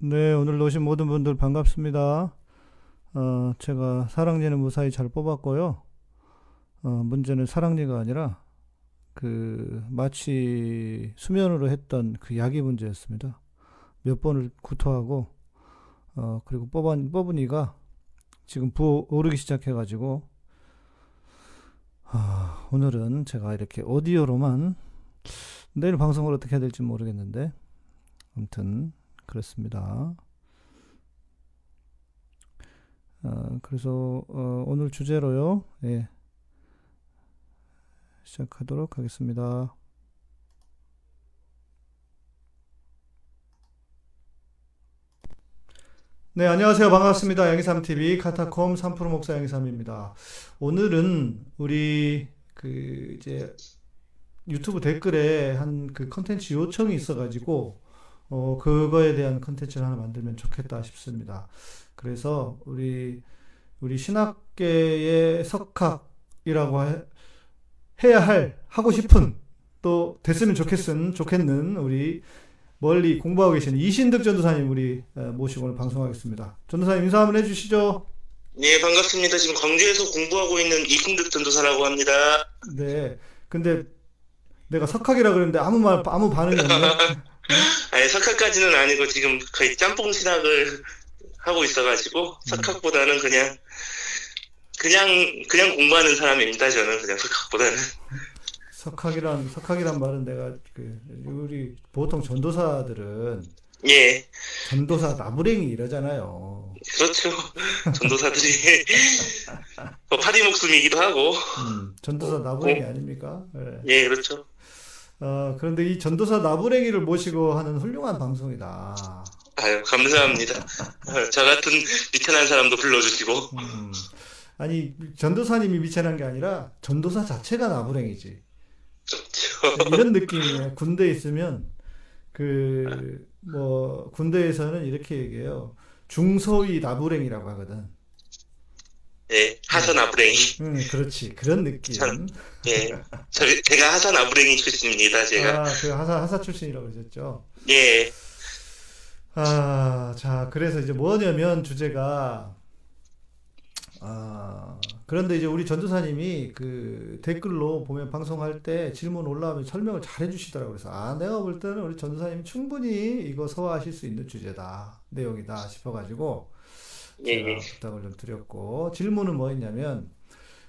네, 오늘 오신 모든 분들 반갑습니다. 어, 제가 사랑니는 무사히 잘 뽑았고요. 어, 문제는 사랑니가 아니라 그 마치 수면으로 했던 그 야기 문제였습니다. 몇 번을 구토하고 어, 그리고 뽑은 뽑은 이가 지금 부어오르기 시작해 가지고 아, 오늘은 제가 이렇게 오디오로만 내일 방송을 어떻게 해야 될지 모르겠는데 아무튼 그렇습니다. 어, 그래서 어, 오늘 주제로요. 예. 시작하도록 하겠습니다. 네, 안녕하세요. 반갑습니다. 양이삼TV 카타콤 3프로 목사 양이삼입니다. 오늘은 우리 그 이제 유튜브 댓글에 한 그 컨텐츠 요청이 있어가지고 어, 그거에 대한 컨텐츠를 하나 만들면 좋겠다 싶습니다. 그래서 우리 우리 신학계의 석학이라고 해, 해야 할 하고 싶은 또 됐으면 좋겠은 좋겠는 우리 멀리 공부하고 계시는 이신득 전도사님 우리 모시고 오늘 방송하겠습니다. 전도사님 인사 한번 해주시죠. 네 반갑습니다. 지금 광주에서 공부하고 있는 이신득 전도사라고 합니다. 네. 근데 내가 석학이라 그랬는데 아무 말 아무 반응이 없네. 아니 석학까지는 아니고 지금 거의 짬뽕 신학을 하고 있어가지고 석학보다는 그냥 그냥 그냥 공부하는 사람입니다. 저는 그냥 석학보다는. 석학이란 석학이란 말은 내가 그 우리 보통 전도사들은 예. 전도사 나부랭이 이러잖아요. 그렇죠. 전도사들이 뭐 파리 목숨이기도 하고. 음, 전도사 나부랭이 아닙니까? 네. 예, 그렇죠. 어, 그런데 이 전도사 나부랭이를 모시고 하는 훌륭한 방송이다. 아유, 감사합니다. 저 같은 미천한 사람도 불러주시고. 음, 아니, 전도사님이 미천한 게 아니라 전도사 자체가 나부랭이지. 그렇죠. 이런 느낌이에요. 군대에 있으면, 그, 뭐, 군대에서는 이렇게 얘기해요. 중소위 나부랭이라고 하거든. 예, 하선 아부랭이. 음, 그렇지. 그런 느낌. 참. 예, 저, 제가 하선 아부랭이 출신입니다, 제가. 아, 그 하사, 하사 출신이라고 그러셨죠? 예, 아, 자, 그래서 이제 뭐냐면 주제가, 아, 그런데 이제 우리 전도사님이 그 댓글로 보면 방송할 때 질문 올라오면 설명을 잘 해주시더라고요. 그래서 아, 내가 볼 때는 우리 전도사님이 충분히 이거 소화하실 수 있는 주제다, 내용이다 싶어가지고 예, 예. 부탁을 좀 드렸고, 질문은 뭐였냐면,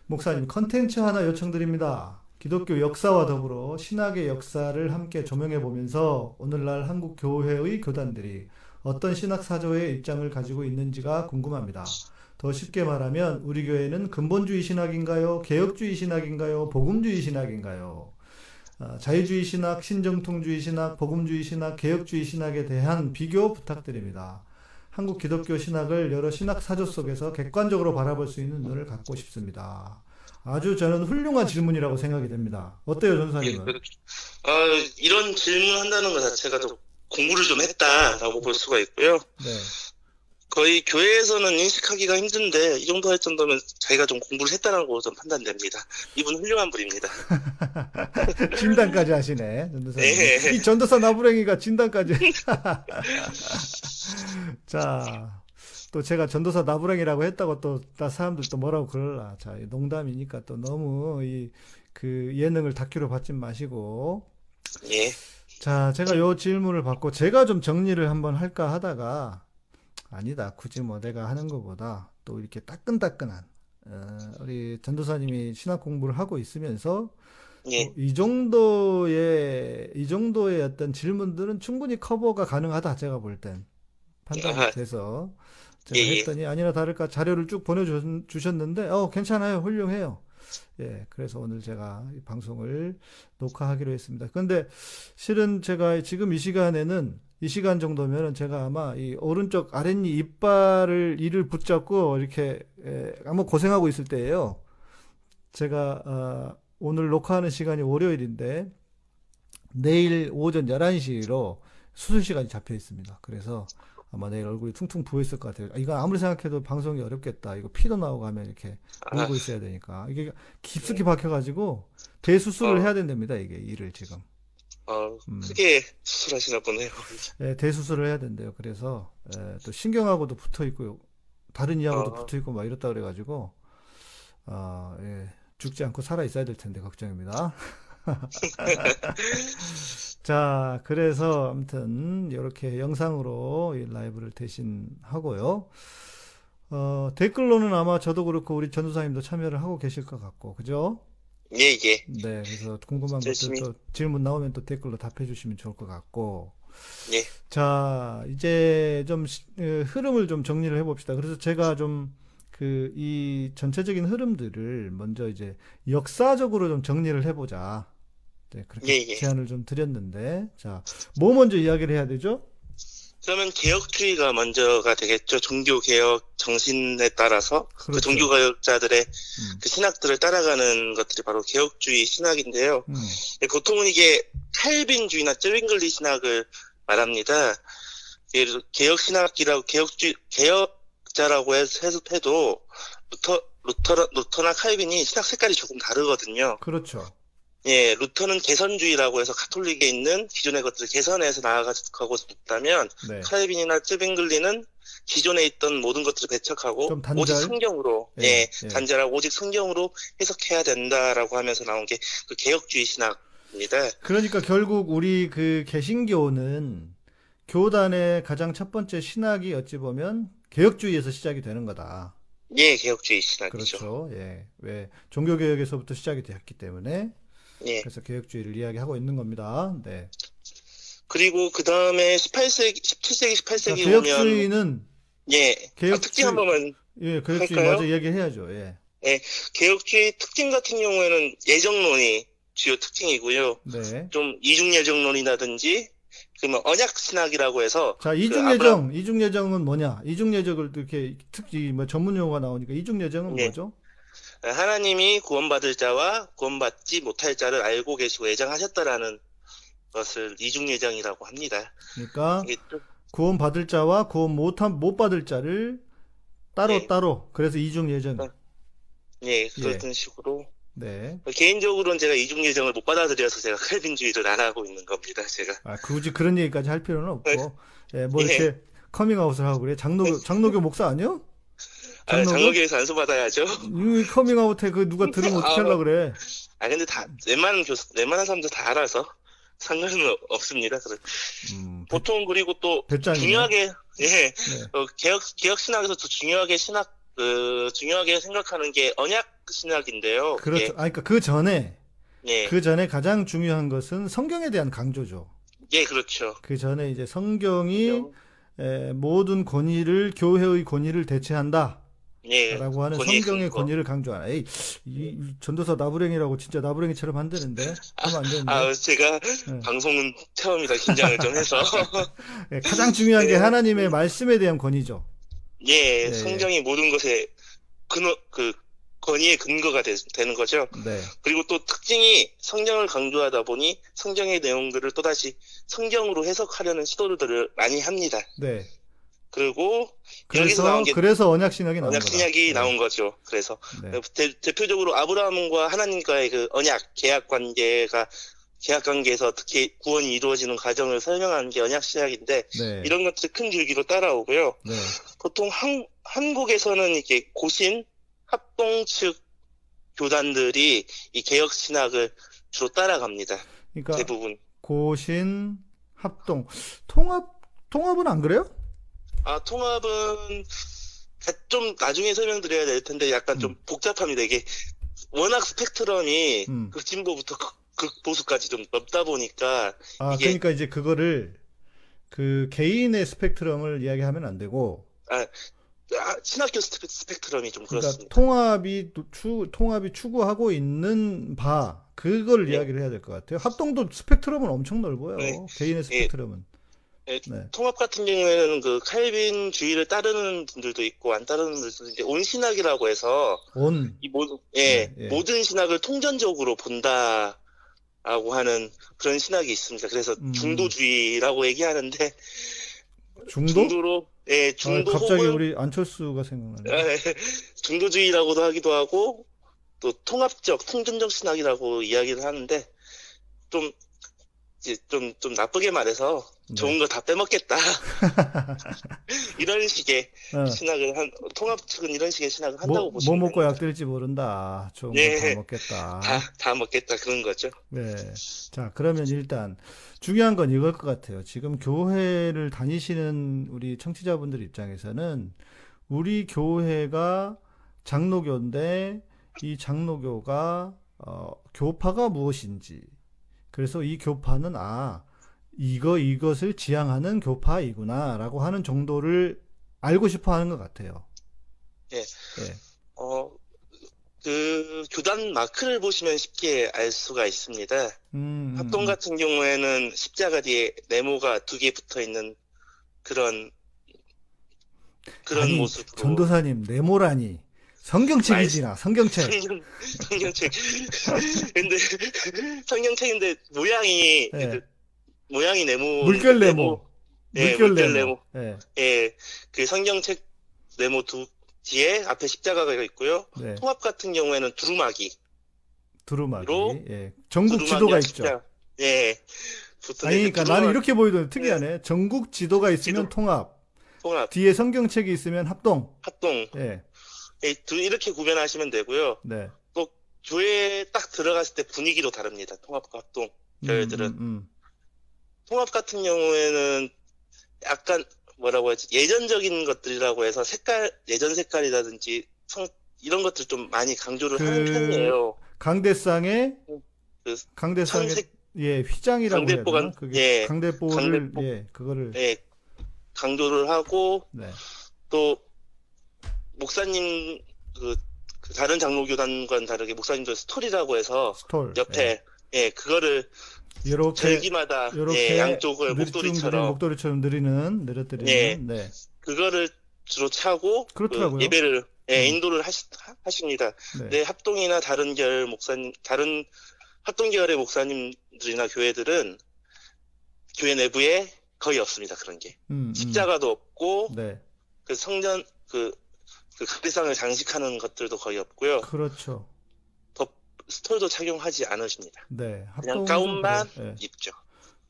목사님 컨텐츠 하나 요청드립니다. 기독교 역사와 더불어 신학의 역사를 함께 조명해 보면서 오늘날 한국 교회의 교단들이 어떤 신학 사조의 입장을 가지고 있는지가 궁금합니다. 더 쉽게 말하면 우리 교회는 근본주의 신학인가요? 개혁주의 신학인가요? 복음주의 신학인가요? 아, 자유주의 신학, 신정통주의 신학, 복음주의 신학, 개혁주의 신학에 대한 비교 부탁드립니다. 한국 기독교 신학을 여러 신학 사조 속에서 객관적으로 바라볼 수 있는 눈을 갖고 싶습니다. 아주 저는 훌륭한 질문이라고 생각이 됩니다. 어때요, 전사님은? 어, 이런 질문 한다는 것 자체가 좀 공부를 좀 했다라고 볼 수가 있고요. 네. 거의 교회에서는 인식하기가 힘든데 이 정도 할 정도면 자기가 좀 공부를 했다라고 좀 판단됩니다. 이분 훌륭한 분입니다. 진단까지 하시네, 전도사님. 네. 이 전도사 나부랭이가 진단까지. 자, 또 제가 전도사 나부랭이라고 했다고 또, 다 사람들 또 뭐라고 그럴라. 자, 이 농담이니까 또 너무 이, 그 예능을 다큐로 받지 마시고. 예, 자, 제가 요 질문을 받고 제가 좀 정리를 한번 할까 하다가 아니다. 굳이 뭐 내가 하는 것보다 또 이렇게 따끈따끈한 어, 우리 전도사님이 신학 공부를 하고 있으면서 예, 어, 이 정도의 이 정도의 어떤 질문들은 충분히 커버가 가능하다. 제가 볼 땐 판단이. 돼서 제가 예, 예. 했더니 아니나 다를까 자료를 쭉 보내주셨는데 어 괜찮아요. 훌륭해요. 예, 그래서 오늘 제가 이 방송을 녹화하기로 했습니다. 근데 실은 제가 지금 이 시간에는 이 시간 정도면은 제가 아마 이 오른쪽 아랫니 이빨을 이를 붙잡고 이렇게 에, 아마 고생하고 있을 때예요. 제가 어, 오늘 녹화하는 시간이 월요일인데 내일 오전 11시로 수술 시간이 잡혀 있습니다. 그래서 아마 내일 얼굴이 퉁퉁 부어 있을 것 같아요. 이거 아무리 생각해도 방송이 어렵겠다. 이거 피도 나오고 하면 이렇게 아, 울고 있어야 되니까. 이게 깊숙이 박혀가지고 대수술을 어. 해야 된답니다. 이게 이를 지금. 어, 음. 크게 수술하시나 보네요. 예, 대수술을 해야 된대요. 그래서 예, 또 신경하고도 붙어 있고 다른 이하고도 어. 붙어 있고 막 이렇다 그래가지고 아, 예, 죽지 않고 살아 있어야 될 텐데 걱정입니다. 자, 그래서 아무튼 이렇게 영상으로 이 라이브를 대신 하고요. 어, 댓글로는 아마 저도 그렇고 우리 전도사님도 참여를 하고 계실 것 같고, 그죠? 예, 예. 네, 그래서 궁금한 것들 열심히. 또 질문 나오면 또 댓글로 답해 주시면 좋을 것 같고. 예. 자, 이제 좀 시- 어, 흐름을 좀 정리를 해 봅시다. 그래서 제가 좀 그 이 전체적인 흐름들을 먼저 이제 역사적으로 좀 정리를 해 보자. 네, 그렇게 예, 예. 제안을 좀 드렸는데, 자, 뭐 먼저 이야기를 해야 되죠? 그러면 개혁주의가 먼저가 되겠죠. 종교 개혁 정신에 따라서 그 그렇죠. 종교 개혁자들의 음, 그 신학들을 따라가는 것들이 바로 개혁주의 신학인데요. 음, 예, 보통은 이게 칼빈주의나 쯔윙글리 신학을 말합니다. 예를 개혁 신학이라고 개혁주의 개혁자라고 해서 해도 루터 루터 루터나 칼빈이 신학 색깔이 조금 다르거든요. 그렇죠. 예, 루터는 개선주의라고 해서 가톨릭에 있는 기존의 것들을 개선해서 나아가고 싶다면 네. 칼빈이나 쯔빙글리는 기존에 있던 모든 것들을 배척하고? 오직 성경으로 예, 예, 예. 단절하고 오직 성경으로 해석해야 된다라고 하면서 나온 게 그 개혁주의 신학입니다. 그러니까 결국 우리 그 개신교는 교단의 가장 첫 번째 신학이 어찌 보면 개혁주의에서 시작이 되는 거다. 예, 개혁주의 신학이죠. 그렇죠. 예. 왜 종교 개혁에서부터 시작이 되었기 때문에 예. 그래서 개혁주의를 이야기하고 있는 겁니다. 네. 그리고 그 다음에 18세기, 17세기, 자, 18세기 오면 개혁주의는 예, 개혁주의- 아, 특징 한 번만 예, 개혁주의 할까요? 먼저 이야기해야죠. 예. 개혁주의 특징 같은 경우에는 예정론이 주요 특징이고요. 네. 좀 이중 예정론이라든지 그러면 언약 신학이라고 해서 자, 그 이중예정, 이중 예정은 뭐냐? 이중 예정을 이렇게 특히 뭐 전문 용어가 나오니까 이중 예정은 네. 뭐죠? 하나님이 구원받을 자와 구원받지 못할 자를 알고 계시고 예정하셨다라는 것을 이중 예정이라고 합니다. 그러니까 이게 좀 구원 받을 자와 구원 못한 못 받을 자를 따로 네. 따로 그래서 이중 예정. 어. 예, 그런 식으로 네. 개인적으로는 제가 이중 예정을 못 받아들여서 제가 칼빈주의를 안 하고 있는 겁니다. 제가 아, 굳이 그런 얘기까지 할 필요는 없고. 예, 뭐 예. 이렇게 커밍아웃을 하고 그래. 장로교 장로교 목사 아니요? 아, 장로교? 장로교에서 안수 받아야죠. 이 커밍아웃해 그 누가 들으면 어떻게 아, 하려고 그래? 아 근데 다 웬만한 교수 웬만한 사람들 다 알아서 상관은 없- 없습니다. 그래. 음, 보통 그리고 또 배짱이네. 중요하게 예 네. 어, 개혁 개혁 신학에서 또 중요하게 신학 그 중요하게 생각하는 게 언약 신학인데요. 그렇죠. 예, 아, 그러니까 그 전에 예, 그 전에 가장 중요한 것은 성경에 대한 강조죠. 예, 그렇죠. 그 전에 이제 성경이 에, 모든 권위를 교회의 권위를 대체한다 라고 예, 하는 권위의 성경의 근거. 권위를 강조하는. 에이, 이, 이 전도사 나부랭이라고 진짜 나부랭이처럼 안 되는데 하면 안 되는데. 아 제가 네. 방송은 처음이라 긴장을 좀 해서 예, 가장 중요한 게 네. 하나님의 말씀에 대한 권위죠. 예, 네. 성경이 모든 것에 근원 그 권위의 근거가 되, 는 거죠. 네. 그리고 또 특징이 성경을 강조하다 보니 성경의 내용들을 또다시 성경으로 해석하려는 시도들을 많이 합니다. 네. 그리고 그래서 나온 게 그래서 언약 신학이 나온 언약. 신약이 네. 나온 거죠. 그래서 네. 대, 표적으로 아브라함과 하나님과의 그 언약 계약 관계가 계약 관계에서 어떻게 구원이 이루어지는 과정을 설명하는 게 언약 신약인데 네. 이런 것들이 큰 줄기로 따라오고요. 네. 보통 한, 한국에서는 이게 고신 합동 측 교단들이 이 개혁 신학을 주로 따라갑니다. 그러니까 대부분. 고신 합동 통합 통합은 안 그래요? 아 통합은 좀 나중에 설명드려야 될 텐데 약간 좀 음. 복잡합니다. 이게 워낙 스펙트럼이 음. 극진보부터 극, 극보수까지 좀 넓다 보니까 아, 이게- 그러니까 이제 그거를 그 개인의 스펙트럼을 이야기하면 안 되고 아, 신학교 스펙, 스펙트럼이 좀 그러니까 그렇습니다. 통합이 또 추, 통합이 추구하고 있는 바 그걸 네. 이야기를 해야 될 것 같아요. 합동도 스펙트럼은 엄청 넓어요. 네. 개인의 스펙트럼은. 네. 네. 통합 같은 경우에는 그 칼빈 주의를 따르는 분들도 있고 안 따르는 분들도 있는데 온신학이라고 해서 온. 이 모든 예, 네, 예. 모든 신학을 통전적으로 본다라고 하는 그런 신학이 있습니다. 그래서 음. 중도주의라고 얘기하는데 중도? 중도로 예, 아, 중도 갑자기 혹은 우리 안철수가 생각나네. 예, 중도주의라고도 하기도 하고 또 통합적 통전적 신학이라고 이야기를 하는데 좀 이제 좀, 좀 나쁘게 말해서 네. 좋은 거 다 빼먹겠다. 이런 식의 어. 신학을 한, 통합 측은 이런 식의 신학을 뭐, 한다고 뭐 보시면 먹고 됩니다. 약 들을지 모른다. 좋은 네. 거다 먹겠다. 다, 다 먹겠다. 그런 거죠. 네. 자, 그러면 일단 중요한 건 이걸 것 같아요. 지금 교회를 다니시는 우리 청취자분들 입장에서는 우리 교회가 장로교인데 이 장로교가 어, 교파가 무엇인지 그래서 이 교파는 아 이거 이것을 지향하는 교파이구나라고 하는 정도를 알고 싶어 하는 것 같아요. 예. 예. 어, 그, 교단 마크를 보시면 쉽게 알 수가 있습니다. 음, 음, 합동 음. 같은 경우에는 십자가 뒤에 네모가 두 개 붙어 있는 그런, 그런 아니, 모습으로. 전도사님 네모라니 성경책이지나 성경책. 성경, 성경책. 근데, 성경책인데, 모양이, 예. 그, 모양이 네모. 물결 네모. 예, 물결 물결 네모. 네모. 예. 예, 그 성경책 네모 두, 뒤에 앞에 십자가가 있고요. 네. 통합 같은 경우에는 두루마기. 두루마기. 로 예. 전국 지도가 있죠. 십자가. 예. 붙은 아니, 그러니까 두루마기 나는 이렇게 보이던데 특이하네. 전국 지도가 있으면 지도. 통합, 통합, 뒤에 성경책이 있으면 합동. 합동. 예. 예, 두- 이렇게 구별하시면 되고요. 네. 교회에 딱 들어갔을 때 분위기도 다릅니다. 통합과 합동. 교회들은. 음, 음, 통합 같은 경우에는 약간 뭐라고 하지 예전적인 것들이라고 해서 색깔 예전 색깔이라든지 성 이런 것들 좀 많이 강조를 그 하는 편이에요. 음. 강대상에 그 강대상에 청색 예, 휘장이라고 해야 강대보가- 되나? 그게 예, 강대보를 강대보. 예, 그거를 예, 강조를 하고 네. 또 목사님 그, 그 다른 장로교단과는 다르게 목사님도 스토리라고 해서 스톨. 옆에 예, 그거를 예. 이렇게 절기마다 이렇게 예, 양쪽을 목도리처럼 목도리처럼 느리는 느려뜨리는 예. 네. 그거를 주로 차고 그렇더라고요. 그 예배를 예, 음. 인도를 하시, 하십니다. 네. 네, 합동이나 다른 계열 목사님, 다른 합동 계열의 목사님들이나 교회들은 교회 내부에 거의 없습니다. 그런 게. 음, 음. 십자가도 없고 네. 그 성전 그, 그 각대상을 장식하는 것들도 거의 없고요. 그렇죠. 스톨도 착용하지 않으십니다. 네. 그냥 가운만 그래요. 예. 입죠.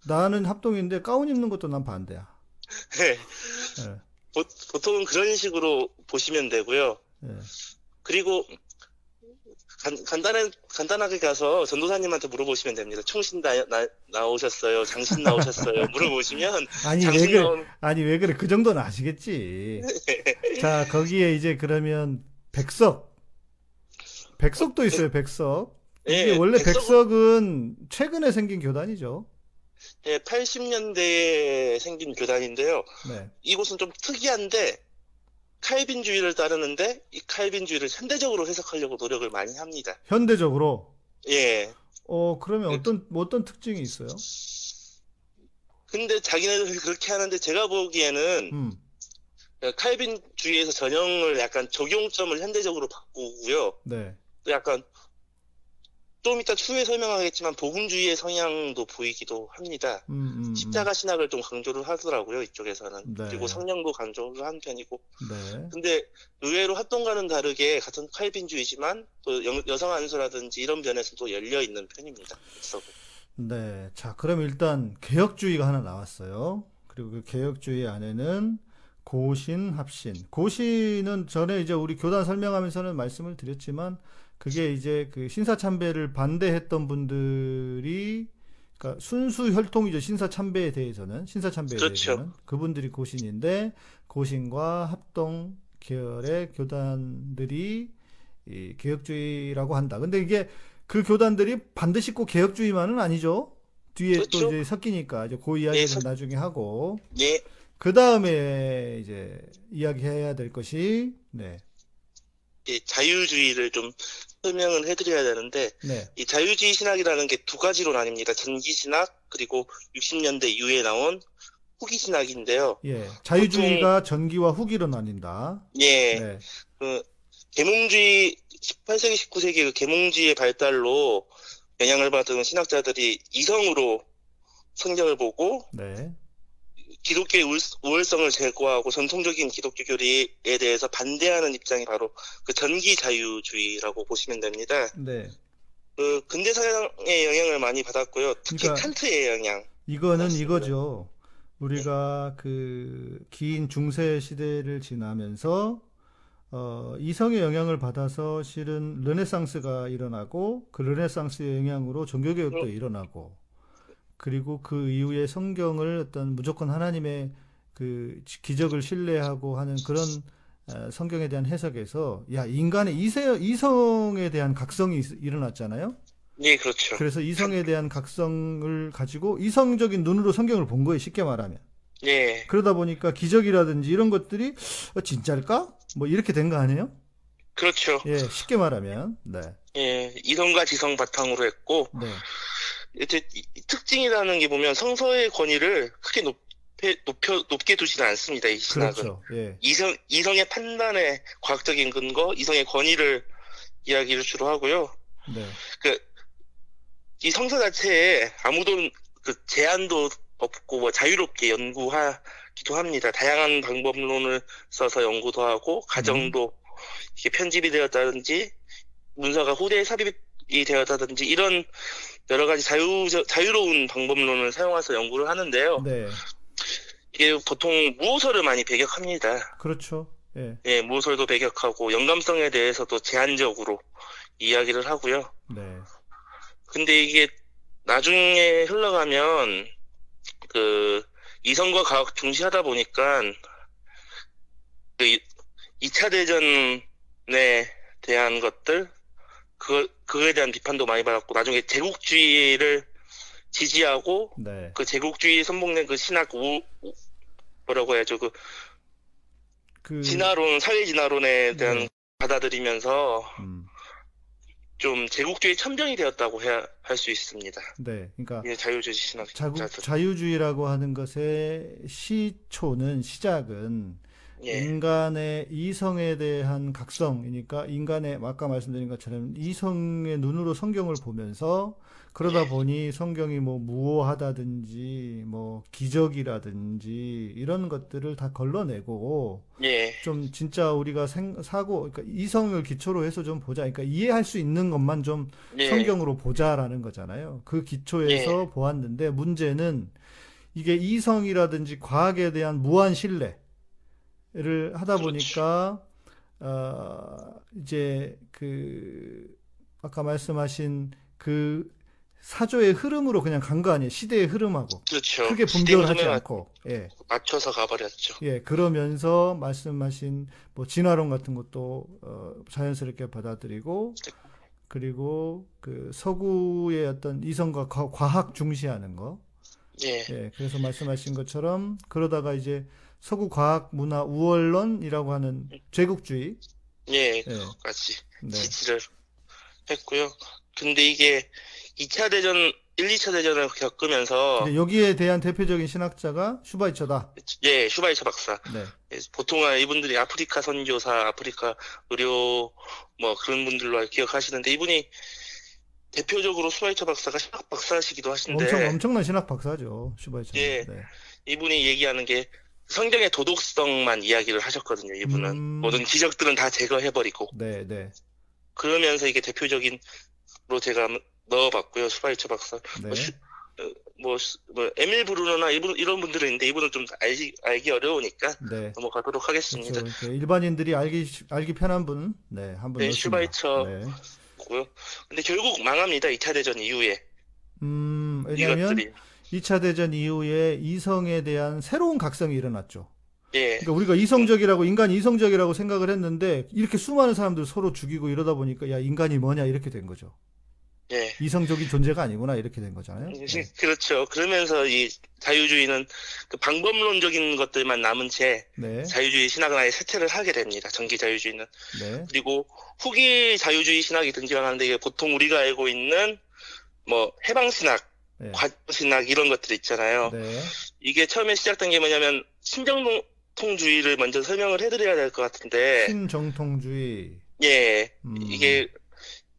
나는 합동인데 가운 입는 것도 난 반대야. 네, 예. 보, 보통은 그런 식으로 보시면 되고요. 예. 그리고 간, 간단한, 간단하게 가서 전도사님한테 물어보시면 됩니다. 총신 나, 나, 나오셨어요? 장신 나오셨어요? 물어보시면 아니 왜 그래? 나온 아니 왜 그래? 그 정도는 아시겠지. 자 거기에 이제 그러면 백석. 백석도 있어요. 백석. 이게 예, 원래 백석은- 백석 은 최근에 생긴 교단이죠. 예, 80년대에 생긴 교단인데요. 네. 이곳은 좀 특이한데 칼빈주의를 따르는데 이 칼빈주의를 현대적으로 해석하려고 노력을 많이 합니다. 현대적으로. 예. 어 그러면 네. 어떤 뭐 어떤 특징이 있어요? 근데 자기네들 그렇게 하는데 제가 보기에는 음. 칼빈주의에서 전형을 약간 적용점을 현대적으로 바꾸고요. 네. 또 약간 좀 이따 추후에 설명하겠지만 복음주의의 성향도 보이기도 합니다. 음, 음, 음. 십자가 신학을 좀 강조를 하더라고요, 이쪽에서는. 네. 그리고 성령도 강조를 한 편이고. 네. 근데 의외로 합동과는 다르게 같은 칼빈주의지만 또 여, 여성 안수라든지 이런 면에서 또 열려 있는 편입니다. 그래서 네. 자, 그럼 일단 개혁주의가 하나 나왔어요. 그리고 그 개혁주의 안에는 고신, 합신. 고신은 전에 이제 우리 교단 설명하면서는 말씀을 드렸지만 그게 이제 그 신사참배를 반대했던 분들이 그러니까 순수 혈통이죠. 신사참배에 대해서는 신사참배에 그렇죠. 대해서는 그분들이 고신인데 고신과 합동 계열의 교단들이 이 개혁주의라고 한다. 근데 이게 그 교단들이 반드시 꼭 개혁주의만은 아니죠. 뒤에 또 그렇죠. 이제 섞이니까 이제 그 이야기는 예, 섞- 나중에 하고 예, 그 다음에 이제 이야기해야 될 것이 네, 예, 자유주의를 좀 설명을 해드려야 되는데 네, 이 자유주의 신학이라는 게 두 가지로 나뉩니다. 전기 신학 그리고 60년대 이후에 나온 후기 신학인데요. 예, 자유주의가 전기와 후기로 나뉜다. 예, 네, 그 계몽주의 18세기 19세기 그 계몽주의의 발달로 영향을 받은 신학자들이 이성으로 성경을 보고 네, 기독교의 우월- 우월성을 제거하고 전통적인 기독교 교리에 대해서 반대하는 입장이 바로 그 전기 자유주의라고 보시면 됩니다. 네, 그 근대 사상의 영향을 많이 받았고요. 특히 그러니까 칸트의 영향. 이거는. 이거죠. 우리가 그긴 중세 시대를 지나면서 어, 이성의 영향을 받아서 실은 르네상스가 일어나고 그 르네상스의 영향으로 종교개혁도 일어나고 그리고 그 이후에 성경을 어떤 무조건 하나님의 그 기적을 신뢰하고 하는 그런 어, 성경에 대한 해석에서 야 인간의 이세, 이성에 대한 각성이 있- 일어났잖아요. 예, 그렇죠. 그래서 이성에 대한 각성을 가지고 이성적인 눈으로 성경을 본 거예요, 쉽게 말하면. 예, 그러다 보니까 기적이라든지 이런 것들이 어, 진짜일까? 뭐 이렇게 된 거 아니에요? 그렇죠. 예, 쉽게 말하면. 네. 예, 이성과 지성 바탕으로 했고, 네. 이제 특징이라는 게 보면 성서의 권위를 크게 높게, 높여, 높게 두지는 않습니다, 이 신학은. 그렇죠. 예. 이성, 이성의 판단에 과학적인 근거, 이성의 권위를 이야기를 주로 하고요. 네. 이 성서 자체에 아무도 그 제한도 없고 뭐 자유롭게 연구하기도 합니다. 다양한 방법론을 써서 연구도 하고 가정도 이게 편집이 되었다든지 문서가 후대에 삽입 이 되었다든지 이런 여러 가지 자유 자유로운 방법론을 사용해서 연구를 하는데요. 네. 이게 보통 무호설을 많이 배격합니다. 그렇죠. 예. 예, 무호설도 배격하고 영감성에 대해서도 제한적으로 이야기를 하고요. 네. 근데 이게 나중에 흘러가면 그 이성과 과학 중시하다 보니까 그 이- 2차 대전에 대한 것들 그 그거에 대한 비판도 많이 받았고 나중에 제국주의를 지지하고 네. 그 제국주의 선봉된 그 신학 우 우- 뭐라고 해야죠 그 그 진화론 사회 진화론에 대한 네. 받아들이면서 음. 좀 제국주의 천병이 되었다고 해야 할 수 있습니다. 네. 그러니까 이 자유주의 신학 자국. 자유주의라고 하는 것의 시초는 시작은 예. 인간의 이성에 대한 각성이니까 인간의 아까 말씀드린 것처럼 이성의 눈으로 성경을 보면서 그러다 예. 보니 성경이 뭐 무오하다든지 뭐 기적이라든지 이런 것들을 다 걸러내고 예. 좀 진짜 우리가 생, 사고 그러니까 이성을 기초로 해서 좀 보자. 그러니까 이해할 수 있는 것만 좀 예. 성경으로 보자라는 거잖아요. 그 기초에서 보았는데 문제는 이게 이성이라든지 과학에 대한 무한 신뢰 를 하다. 보니까 어 이제 그 아까 말씀하신 그 사조의 흐름으로 그냥 간 거 아니에요. 시대의 흐름하고 그렇죠. 크게 분별하지 않고 예. 맞춰서 가버렸죠. 예, 그러면서 말씀하신 뭐 진화론 같은 것도 어, 자연스럽게 받아들이고 그리고 그 서구의 어떤 이성과 과, 과학 중시하는 거. 예. 예, 그래서 말씀하신 것처럼 그러다가 이제 서구 과학 문화 우월론이라고 하는 제국주의. 예. 예, 그것까지 네, 지지를 했고요. 근데 이게 2차 대전, 1, 2차 대전을 겪으면서 여기에 대한 대표적인 신학자가 슈바이처다. 예, 슈바이처 박사. 네, 예, 보통은 이분들이 아프리카 선교사, 아프리카 의료 뭐 그런 분들로 기억하시는데 이분이 대표적으로 슈바이처 박사가 신학 박사시기도 하신데 엄청 엄청난 신학 박사죠, 슈바이처. 예. 네, 이분이 얘기하는 게 성경의 도덕성만 이야기를 하셨거든요. 이분은 음. 모든 기적들은 다 제거해버리고 네, 네, 그러면서 이게 대표적인 로 제가 넣어봤고요. 슈바이처 박사. 네, 뭐, 슈- 어, 뭐, 수- 뭐 에밀 브루너나 이분, 이런 분들은 있는데 이분은 좀 알기, 알기 어려우니까 네. 넘어가도록 하겠습니다. 그렇죠. 일반인들이 알기 알기 편한 분, 네, 한분 네, 넣습니다. 슈바이처. 네. 고요. 근데 결국 망합니다. 2차 대전 이후에 음, 왜냐하면 이것들이. 2차 대전 이후에 이성에 대한 새로운 각성이 일어났죠. 예, 그러니까 우리가 이성적이라고 인간이 이성적이라고 생각을 했는데 이렇게 수많은 사람들 서로 죽이고 이러다 보니까 야 인간이 뭐냐 이렇게 된 거죠. 예. 이성적인 존재가 아니구나 이렇게 된 거잖아요. 네. 그렇죠. 그러면서 이 자유주의는 그 방법론적인 것들만 남은 채 네, 자유주의 신학은 아예 쇠퇴를 하게 됩니다. 전기 자유주의는. 네, 그리고 후기 자유주의 신학이 등장하는데 이게 보통 우리가 알고 있는 뭐 해방 신학, 네, 과정 신학 이런 것들 있잖아요. 네, 이게 처음에 시작된 게 뭐냐면 신정통주의를 먼저 설명을 해드려야 될 것 같은데. 신정통주의. 예. 음, 이게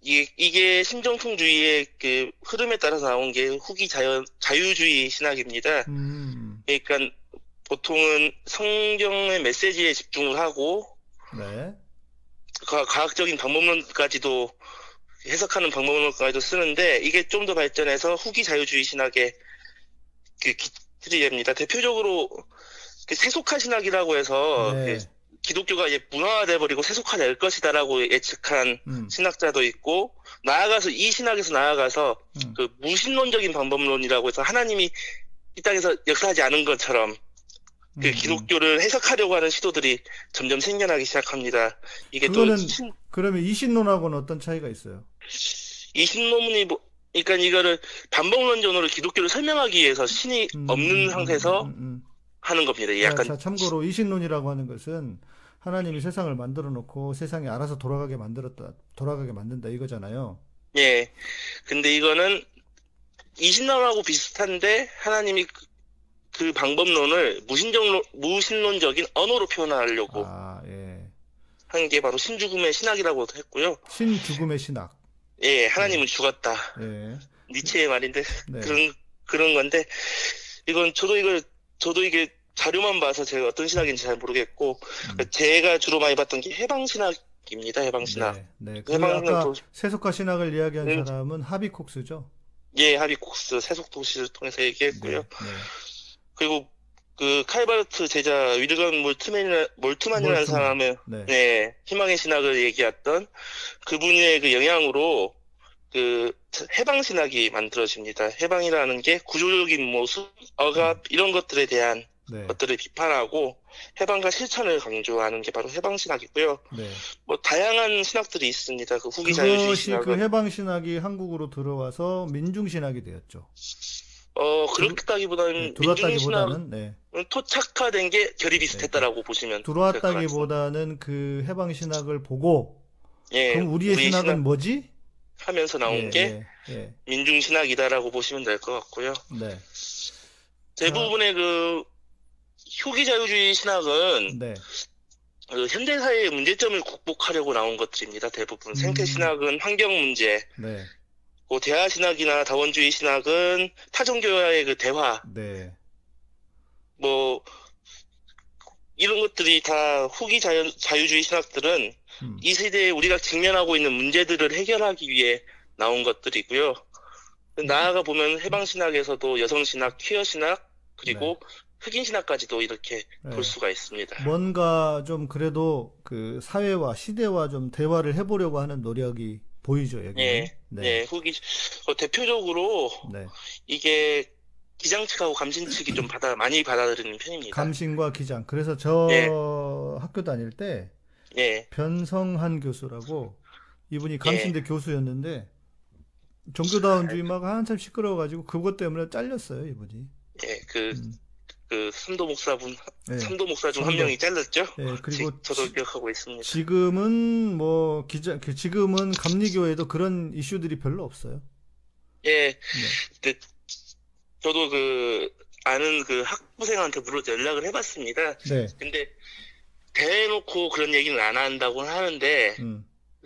이게, 이게 신정통주의의 그 흐름에 따라서 나온 게 후기 자유, 자유주의 신학입니다. 음, 그러니까 보통은 성경의 메시지에 집중을 하고 네, 과- 과학적인 방법론까지도 해석하는 방법론까지도 쓰는데 이게 좀 더 발전해서 후기 자유주의 신학의 그 기틀이 니다 대표적으로 그 세속화 신학이라고 해서 네. 그 기독교가 이제 문화화돼 버리고 세속화될 것이다라고 예측한 음, 신학자도 있고 나아가서 이 신학에서 나아가서 음. 그 무신론적인 방법론이라고 해서 하나님이 이 땅에서 역사하지 않은 것처럼 그 음, 음. 기독교를 해석하려고 하는 시도들이 점점 생겨나기 시작합니다. 이게 그거는 또 신- 그러면 이신론하고는 어떤 차이가 있어요? 이 신론이 뭐 그러니까 이거를 반복론전으로 기독교를 설명하기 위해서 신이 음, 없는 음, 상태에서 음. 하는 겁니다. 자, 약간 자, 참고로 이신론이라고 하는 것은 하나님이 세상을 만들어 놓고 세상이 알아서 돌아가게 만들었다, 돌아가게 만든다 이거잖아요. 예. 근데 이거는 이신론하고 비슷한데 하나님이 그, 그 방법론을 무신정론 무신론적인 언어로 표현하려고 아, 예. 한게 바로 신죽음의 신학이라고 했고요. 신죽음의 신학. 예, 하나님은 죽었다. 예. 니체의 말인데 네. 그런 그런 건데 이건 저도 이걸 저도 이게 자료만 봐서 제가 어떤 신학인지 잘 모르겠고 음. 제가 주로 많이 봤던 게 해방 신학입니다. 해방 신학. 네, 네. 그 해방 아까 세속화 신학을 이야기한 음. 사람은 하비콕스죠. 예, 하비콕스 세속 도시를 통해서 얘기했고요. 네, 네. 그리고 그 칼바르트 제자 윌건 몰트맨이라, 몰트만이라는 몰트만. 사람의 네. 네, 희망의 신학을 얘기했던 그분의 그 영향으로 그 해방 신학이 만들어집니다. 해방이라는 게 구조적인 모습, 억압 이런 것들에 대한 네. 것들을 비판하고 해방과 실천을 강조하는 게 바로 해방 신학이고요. 네. 뭐 다양한 신학들이 있습니다. 그 후기 자유주의 그것이 그 신학은 해방 신학이 한국으로 들어와서 민중 신학이 되었죠. 어 그렇다기보다는 네, 민중 신학은 들어왔다기보다는 네. 토착화된 게 결이 비슷했다라고 보시면 될것 같습니다. 들어왔다기보다는 그 해방 신학을 보고 예, 그럼 우리의 우리 신학은 신학 뭐지? 하면서 나온 예, 게 예, 예. 민중 신학이다라고 보시면 될 것 같고요. 네. 대부분의 그 효기 자유주의 신학은 네. 그 현대 사회의 문제점을 극복하려고 나온 것들입니다. 대부분 생태 음. 신학은 환경 문제, 네. 그 대화 신학이나 다원주의 신학은 타종교와의 그 대화, 네. 뭐 이런 것들이 다 후기 자유, 자유주의 신학들은 음. 이 시대에 우리가 직면하고 있는 문제들을 해결하기 위해 나온 것들이고요. 나아가 보면 해방 신학에서도 여성 신학, 퀴어 신학 그리고 흑인 신학까지도 이렇게 네. 볼 수가 있습니다. 뭔가 좀 그래도 그 사회와 시대와 좀 대화를 해보려고 하는 노력이 보이죠, 여기. 예, 네. 네, 후기 어, 대표적으로 네. 이게 기장 측하고 감신 측이 좀 받아 많이 받아들이는 편입니다. 감신과 기장. 그래서 저 예. 학교 다닐 때 예, 변성한 교수라고 이분이 예. 감신대 교수였는데 종교다운주의 막 한참 시끄러워가지고 그것 때문에 잘렸어요, 이분이. 예, 그, 음. 그 삼도 목사분, 예. 삼도 목사 중 한. 명이 잘렸죠? 예, 그리고 지- 저도 지- 기억하고 있습니다. 지금은 뭐 기자 그 지금은 감리교에도 그런 이슈들이 별로 없어요. 예, 네. 근데 저도 그 아는 그 학부생한테 물어 연락을 해봤습니다. 네. 근데 대놓고 그런 얘기는 안 한다고 하는데 음.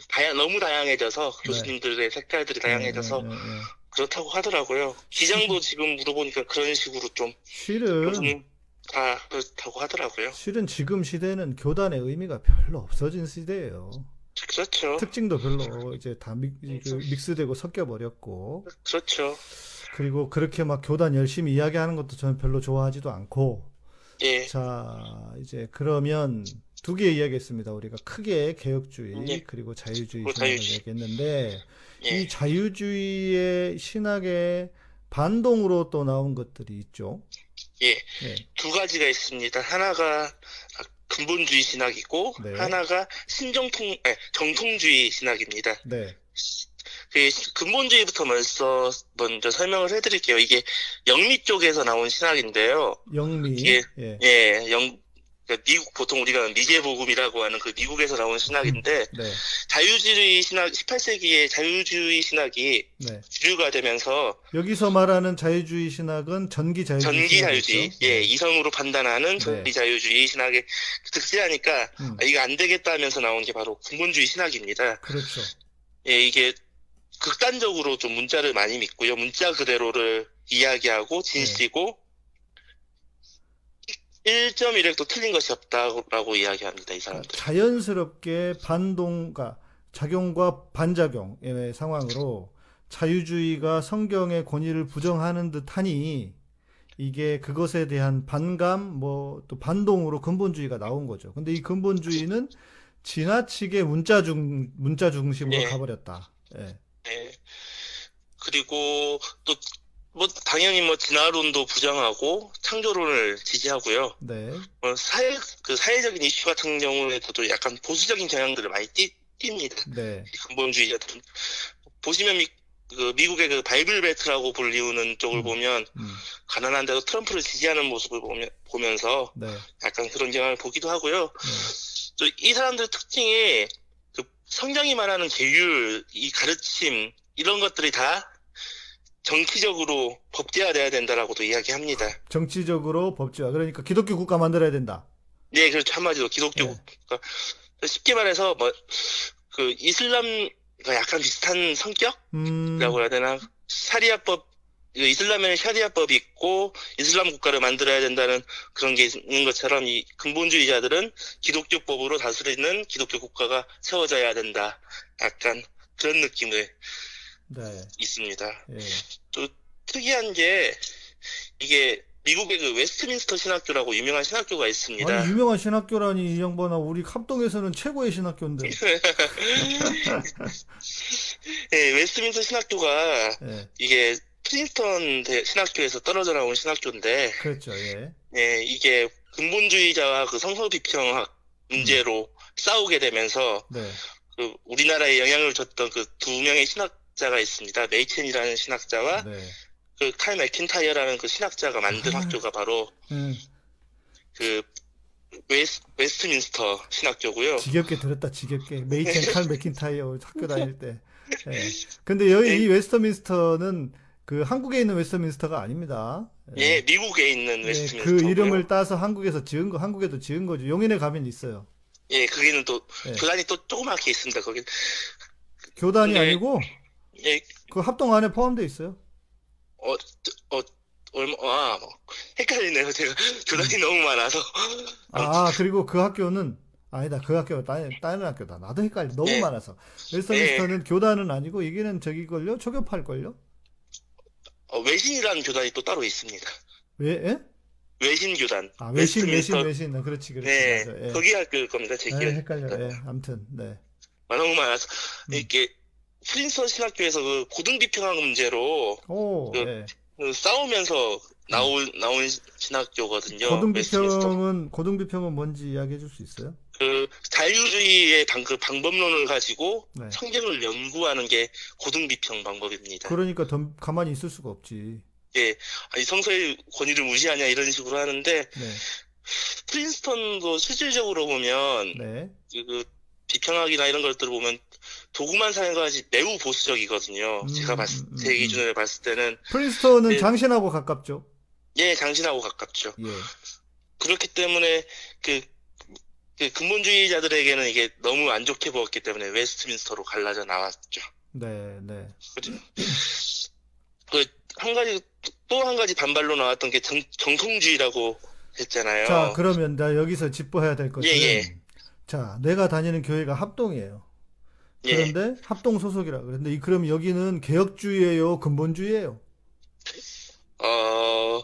다양, 너무 다양해져서 교수님들의 색깔들이 다양해져서 네, 네, 네, 네. 그렇다고 하더라고요. 기장도 지금 물어보니까 그런 식으로 좀 실은 다 그렇다고 하더라고요. 실은 지금 시대는 교단의 의미가 별로 없어진 시대예요. 그렇죠. 특징도 별로 이제 다 믹, 그 믹스되고 섞여 버렸고 그렇죠. 그리고 그렇게 막 교단 열심히 이야기하는 것도 저는 별로 좋아하지도 않고 예, 자 이제 그러면 두개 이야기했습니다. 우리가 크게 개혁주의 예. 그리고 자유주의 신학을 자유주의. 얘기했는데 이 예, 자유주의의 신학의 반동으로 또 나온 것들이 있죠. 예. 네. 두 가지가 있습니다. 하나가 근본주의 신학이고 네. 하나가 신정통, 아니, 정통주의 신학입니다. 네. 그 근본주의부터 먼저 먼저 설명을 해드릴게요. 이게 영미 쪽에서 나온 신학인데요. 영미. 예. 예. 예, 영 그러니까 미국 보통 우리가 미제복음이라고 하는 그 미국에서 나온 신학인데 네. 자유주의 신학 18세기의 자유주의 신학이 네. 주류가 되면서 여기서 말하는 자유주의 신학은 전기 자유주의 전기 자유주의, 신학이죠. 예, 네. 이성으로 판단하는 전기 자유주의 신학에 득실하니까 음, 아, 이거 안 되겠다 하면서 나온 게 바로 근본주의 신학입니다. 그렇죠. 예, 이게 극단적으로 좀 문자를 많이 믿고요. 문자 그대로를 이야기하고 진시고 1.1획도 틀린 것이 없다고 이야기합니다. 이 사람들. 자연스럽게 반동가 작용과 반작용의 상황으로 자유주의가 성경의 권위를 부정하는 듯하니 이게 그것에 대한 반감 뭐 또 반동으로 근본주의가 나온 거죠. 근데 이 근본주의는 지나치게 문자 중 문자 중심으로 예. 가버렸다. 예. 네. 그리고 또 뭐 당연히 뭐 진화론도 부정하고 창조론을 지지하고요. 네. 뭐 사회 그 사회적인 이슈 같은 경우에도 약간 보수적인 경향들을 많이 띠, 띕니다. 네. 이 근본주의자들은 보시면 미, 그 미국의 그 바이블 벨트라고 불리우는 쪽을 음. 보면 음. 가난한데도 트럼프를 지지하는 모습을 보면, 보면서 네. 약간 그런 경향을 보기도 하고요. 네. 또이 사람들 특징이 그 성경이 말하는 계율, 이 가르침 이런 것들이 다 정치적으로 법제화돼야 된다라고도 이야기합니다. 정치적으로 법제화. 그러니까 기독교 국가 만들어야 된다. 네, 그렇죠. 한마디로 기독교 네. 국가. 쉽게 말해서 뭐 그 이슬람과 약간 비슷한 성격이라고 음. 해야 되나? 샤리아법 그 이슬람에는 샤리아법이 있고 이슬람 국가를 만들어야 된다는 그런 게 있는 것처럼 이 근본주의자들은 기독교법으로 다스리는 기독교 국가가 세워져야 된다. 약간 그런 느낌을 네. 있습니다. 예. 또 특이한 게 이게 미국의 그 웨스트민스터 신학교라고 유명한 신학교가 있습니다. 아니 유명한 신학교라니 이 양반아 우리 합동에서는 최고의 신학교인데. 예, 웨스트민스터 신학교가 예. 이게 프린스턴 대- 신학교에서 떨어져 나온 신학교인데 그렇죠. 예. 예, 이게 근본주의자와 그 성서 비평학 문제로 싸우게 되면서 네. 그 우리나라에 영향을 줬던 그 두 명의 신학자가 있습니다. 메이첸이라는 신학자와 네. 그 칼 맥킨타이어라는 그 신학자가 만든 아. 학교가 바로 음, 그 웨스, 웨스트민스터 신학교고요. 지겹게 들었다. 지겹게. 메이첸 칼 맥킨타이어 학교 다닐 때. 예. 근데 여기 네. 이 웨스터민스터는 그 한국에 있는 웨스터민스터가 아닙니다. 예, 미국에 있는 예, 웨스트민스터고요. 그 이름을 따서 한국에서 지은 거, 한국에도 지은 거죠. 용인에 가면 있어요. 예, 거기는 또 예. 교단이 또 조그맣게 있습니다. 거기 교단이 네. 아니고 예, 그 합동 안에 포함되어 있어요. 어, 어, 얼마, 아, 뭐, 헷갈리네요. 제가 교단이 너무 많아서. 아, 그리고 그 학교는 아니다. 그 학교가 다른, 다른 학교다. 나도 헷갈려. 너무 예. 많아서. 웨스터민스터는 교단은 아니고 이게는 저기걸요? 초교파일걸요? 어, 외신이라는 교단이 또 따로 있습니다. 왜? 예? 외신 교단. 아, 외신, 외신, 웨스트민스터- 외신. 아, 그렇지, 그렇지. 네, 맞아. 예. 거기 학교일 겁니다. 제 예, 기억에. 헷갈려. 예, 아무튼, 네. 너무 많아서. 음. 이렇게, 프린스턴 신학교에서 그 고등 비평학 문제로 오, 그 예. 그 싸우면서 나온, 나온 신학교거든요. 웨스트민스터. 고등 비평은, 고등 비평은 뭔지 이야기해 줄 수 있어요? 그 자유주의의 방, 그 방법론을 가지고 네. 성경을 연구하는 게 고등 비평 방법입니다. 그러니까 덤, 가만히 있을 수가 없지. 예, 아니 성서의 권위를 무시하냐 이런 식으로 하는데 네, 프린스턴도 실질적으로 보면 네. 그, 그 비평학이나 이런 것들을 보면 도구만 사용하지 매우 보수적이거든요. 음, 제가 봤을 음, 음, 제 기준으로 봤을 때는 프린스턴은 네. 장신하고 가깝죠. 예 장신하고 가깝죠. 예. 그렇기 때문에 그, 그 근본주의자들에게는 이게 너무 안 좋게 보였기 때문에 웨스트민스터로 갈라져 나왔죠. 네, 네. 그한 가지 또 한 가지 반발로 나왔던 게 정, 정통주의라고 했잖아요. 자, 그러면 나 여기서 짚어야 될 것은 예, 예. 자, 내가 다니는 교회가 합동이에요. 예. 그런데 합동 소속이라 그랬는데 이 그럼 여기는 개혁주의예요, 근본주의예요? 어,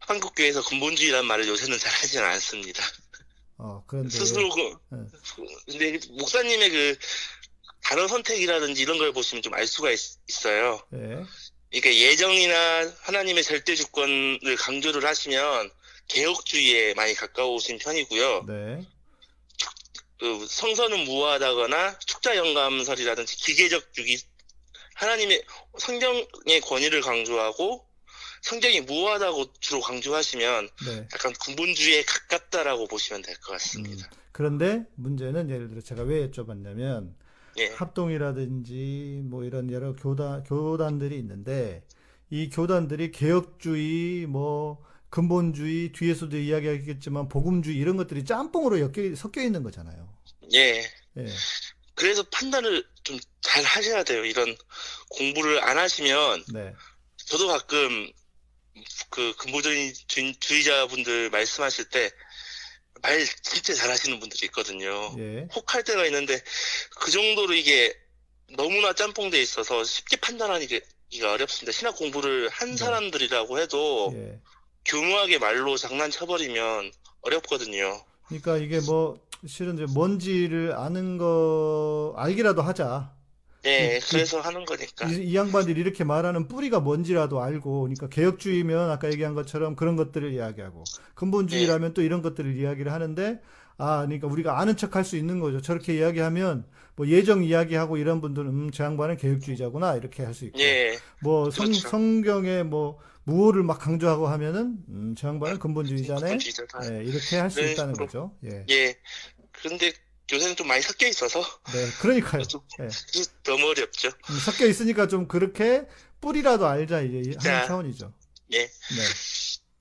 한국교회에서 근본주의란 말을 요새는 잘 하지는 않습니다. 어, 그런데 스스로, 그, 네. 근데 목사님의 그 단어 선택이라든지 이런 걸 보시면 좀 알 수가 있, 어요 예. 그러니까 예정이나 하나님의 절대 주권을 강조를 하시면 개혁주의에 많이 가까우신 편이고요. 네. 그 성서는 무화하다거나 축자 영감설이라든지 기계적 주기 하나님의 성경의 권위를 강조하고 성경이 무화하다고 주로 강조하시면 네. 약간 근본주의에 가깝다라고 보시면 될 것 같습니다. 그런데 문제는 예를 들어 제가 왜 여쭤봤냐면 예, 합동이라든지 뭐 이런 여러 교단 교단들이 있는데 이 교단들이 개혁주의 뭐 근본주의 뒤에서도 이야기하겠지만 복음주의 이런 것들이 짬뽕으로 엮여 섞여 있는 거잖아요. 예. 예. 그래서 판단을 좀 잘 하셔야 돼요. 이런 공부를 안 하시면 네. 저도 가끔 그 근본주의 주의자분들 말씀하실 때 말 진짜 잘하시는 분들이 있거든요. 예. 혹할 때가 있는데 그 정도로 이게 너무나 짬뽕돼 있어서 쉽게 판단하기가 어렵습니다. 신학 공부를 한 네. 사람들이라고 해도 예. 교묘하게 말로 장난쳐버리면 어렵거든요. 그러니까 이게 뭐 실은 이제 뭔지를 아는 거 알기라도 하자. 네, 이- 그래서 하는 거니까. 이, 이 양반들이 이렇게 말하는 뿌리가 뭔지라도 알고, 그러니까 개혁주의면 아까 얘기한 것처럼 그런 것들을 이야기하고, 근본주의라면 또 이런 것들을 이야기를 하는데, 아, 그러니까 우리가 아는 척 할 수 있는 거죠. 저렇게 이야기하면, 뭐 예정 이야기하고 이런 분들은, 음, 저 양반은 개혁주의자구나, 이렇게 할 수 있고, 예, 뭐 성, 그렇죠. 성경에 뭐 무호를 막 강조하고 하면은, 음, 저 양반은 근본주의자네, 근본주의자다. 예, 이렇게 할수 네, 있다는 거죠. 예, 예. 그런데 요새는 좀 많이 섞여 있어서 네, 그러니까요. 좀 예. 너무 어렵죠. 음, 섞여 있으니까 좀 그렇게 뿌리라도 알자 이제 하는 자, 차원이죠. 예. 네.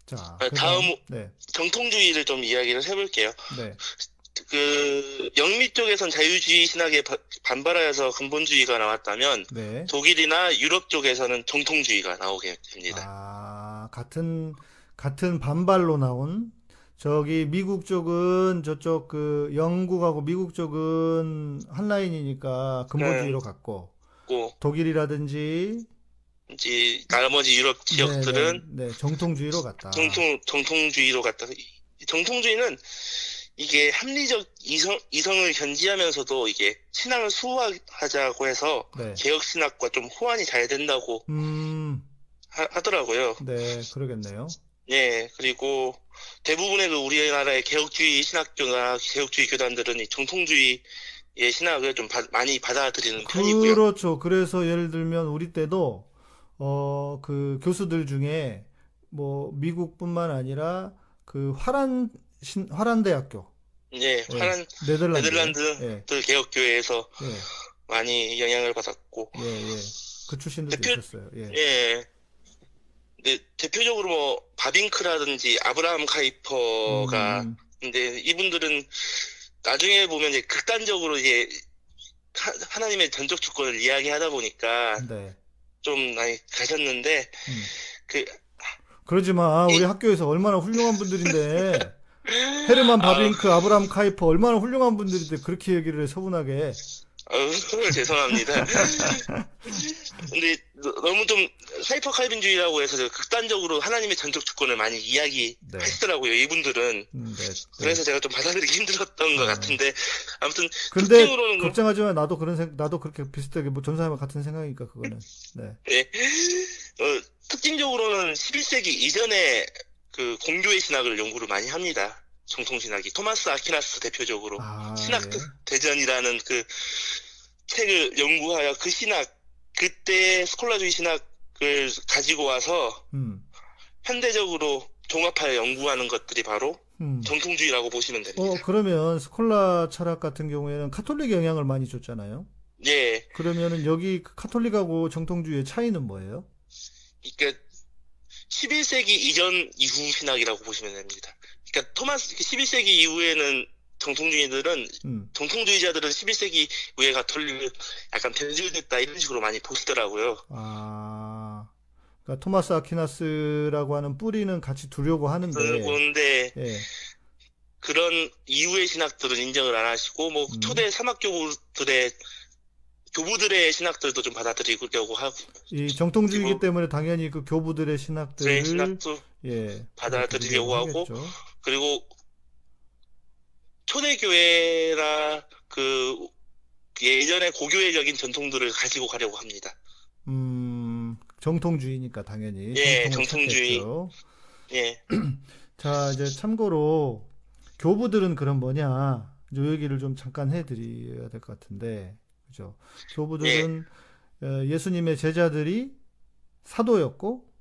자, 아, 다음- 네, 정통주의를 좀 이야기를 해볼게요. 네, 그 영미 쪽에선 자유주의 신학에 바- 반발하여서 근본주의가 나왔다면 네. 독일이나 유럽 쪽에서는 정통주의가 나오게 됩니다. 아, 같은 같은 반발로 나온 저기 미국 쪽은 저쪽 그 영국하고 미국 쪽은 한 라인이니까 근본주의로 갔고 고 독일이라든지 이제 나머지 유럽 지역들은 네, 네, 네, 정통주의로 갔다. 정통 정통주의로 갔다. 이 정통주의는 이게 합리적 이성 이성을 견지하면서도 이게 신앙을 수호하자고 해서 네. 개혁 신학과 좀 호환이 잘 된다고 음, 하, 하더라고요. 네, 그러겠네요. 예, 그리고 대부분의 그 우리나라의 개혁주의 신학교나 개혁주의 교단들은 이 정통주의의 신학을 좀 바- 많이 받아들이는 편이고요. 그렇죠. 그래서 예를 들면 우리 때도 어, 그 교수들 중에 뭐 미국뿐만 아니라 그 화란 신 화란 대학교 예, 예, 파란 네덜란드 네덜란드들 개혁교회에서 예, 많이 영향을 받았고, 예, 예. 그 출신들도 대표- 있었어요. 예. 예. 네, 대표적으로 뭐 바빙크라든지 아브라함 카이퍼가 음, 근데 이분들은 나중에 보면 이제 극단적으로 이제 하, 하나님의 전적 주권을 이야기하다 보니까 네. 좀 많이 가셨는데 음. 그 그러지 마. 우리 이- 학교에서 얼마나 훌륭한 분들인데 헤르만 바빙크, 아브라함 카이퍼 얼마나 훌륭한 분들인데 그렇게 얘기를 해 서운하게. 어우, 죄송합니다. 근데 너- 너무 좀 hyper 칼빈주의라고 해서 저 극단적으로 하나님의 전적 주권을 많이 네. 이야기하시더라고요. 이분들은. 음, 네. 네. 그래서 제가 좀 받아들이기 힘들었던 것 네. 같은데 아무튼 근데 특징으로는 뭐- 걱정하지 마. 나도 그런 생 나도 그렇게 비슷하게 뭐 전사님과 같은 생각이니까 그거는. 네. 예. 어, 특징적으로는 11세기 이전에 그 공교의 신학을 연구를 많이 합니다. 정통신학이. 토마스 아퀴나스 대표적으로. 아, 신학 예. 대전이라는 그 책을 연구하여 그 신학, 그때 스콜라주의 신학을 가지고 와서 음. 현대적으로 종합하여 연구하는 것들이 바로 음. 정통주의라고 보시면 됩니다. 어, 그러면 스콜라 철학 같은 경우에는 카톨릭 영향을 많이 줬잖아요. 예. 그러면은 여기 그 카톨릭하고 정통주의의 차이는 뭐예요? 그러니까 11세기 이전 이후 신학이라고 보시면 됩니다. 그러니까 토마스 11세기 이후에는 정통주의들은 음. 정통주의자들은 11세기 이후에 가톨릭을 약간 변질됐다 이런 식으로 많이 보시더라고요. 아, 그러니까 토마스 아퀴나스라고 하는 뿌리는 같이 두려고 하는데, 그런데 예, 그런 이후의 신학들은 인정을 안 하시고 뭐 음. 초대 사막교부들의 교부들의 신학들도 좀 받아들이려고 하고 이 정통주의이기 때문에 당연히 그 교부들의 신학들을 그 신학도 예, 받아들이려고 하고 하겠죠. 그리고 초대교회나 그 예전의 고교회적인 전통들을 가지고 가려고 합니다. 음, 정통주의니까 당연히 예, 정통주의. 찾겠죠. 예, 자, 이제 참고로 교부들은 그럼 뭐냐? 요 얘기를 좀 잠깐 해드려야 될 것 같은데, 그죠? 교부들은 어, 예수님의 제자들이 사도였고,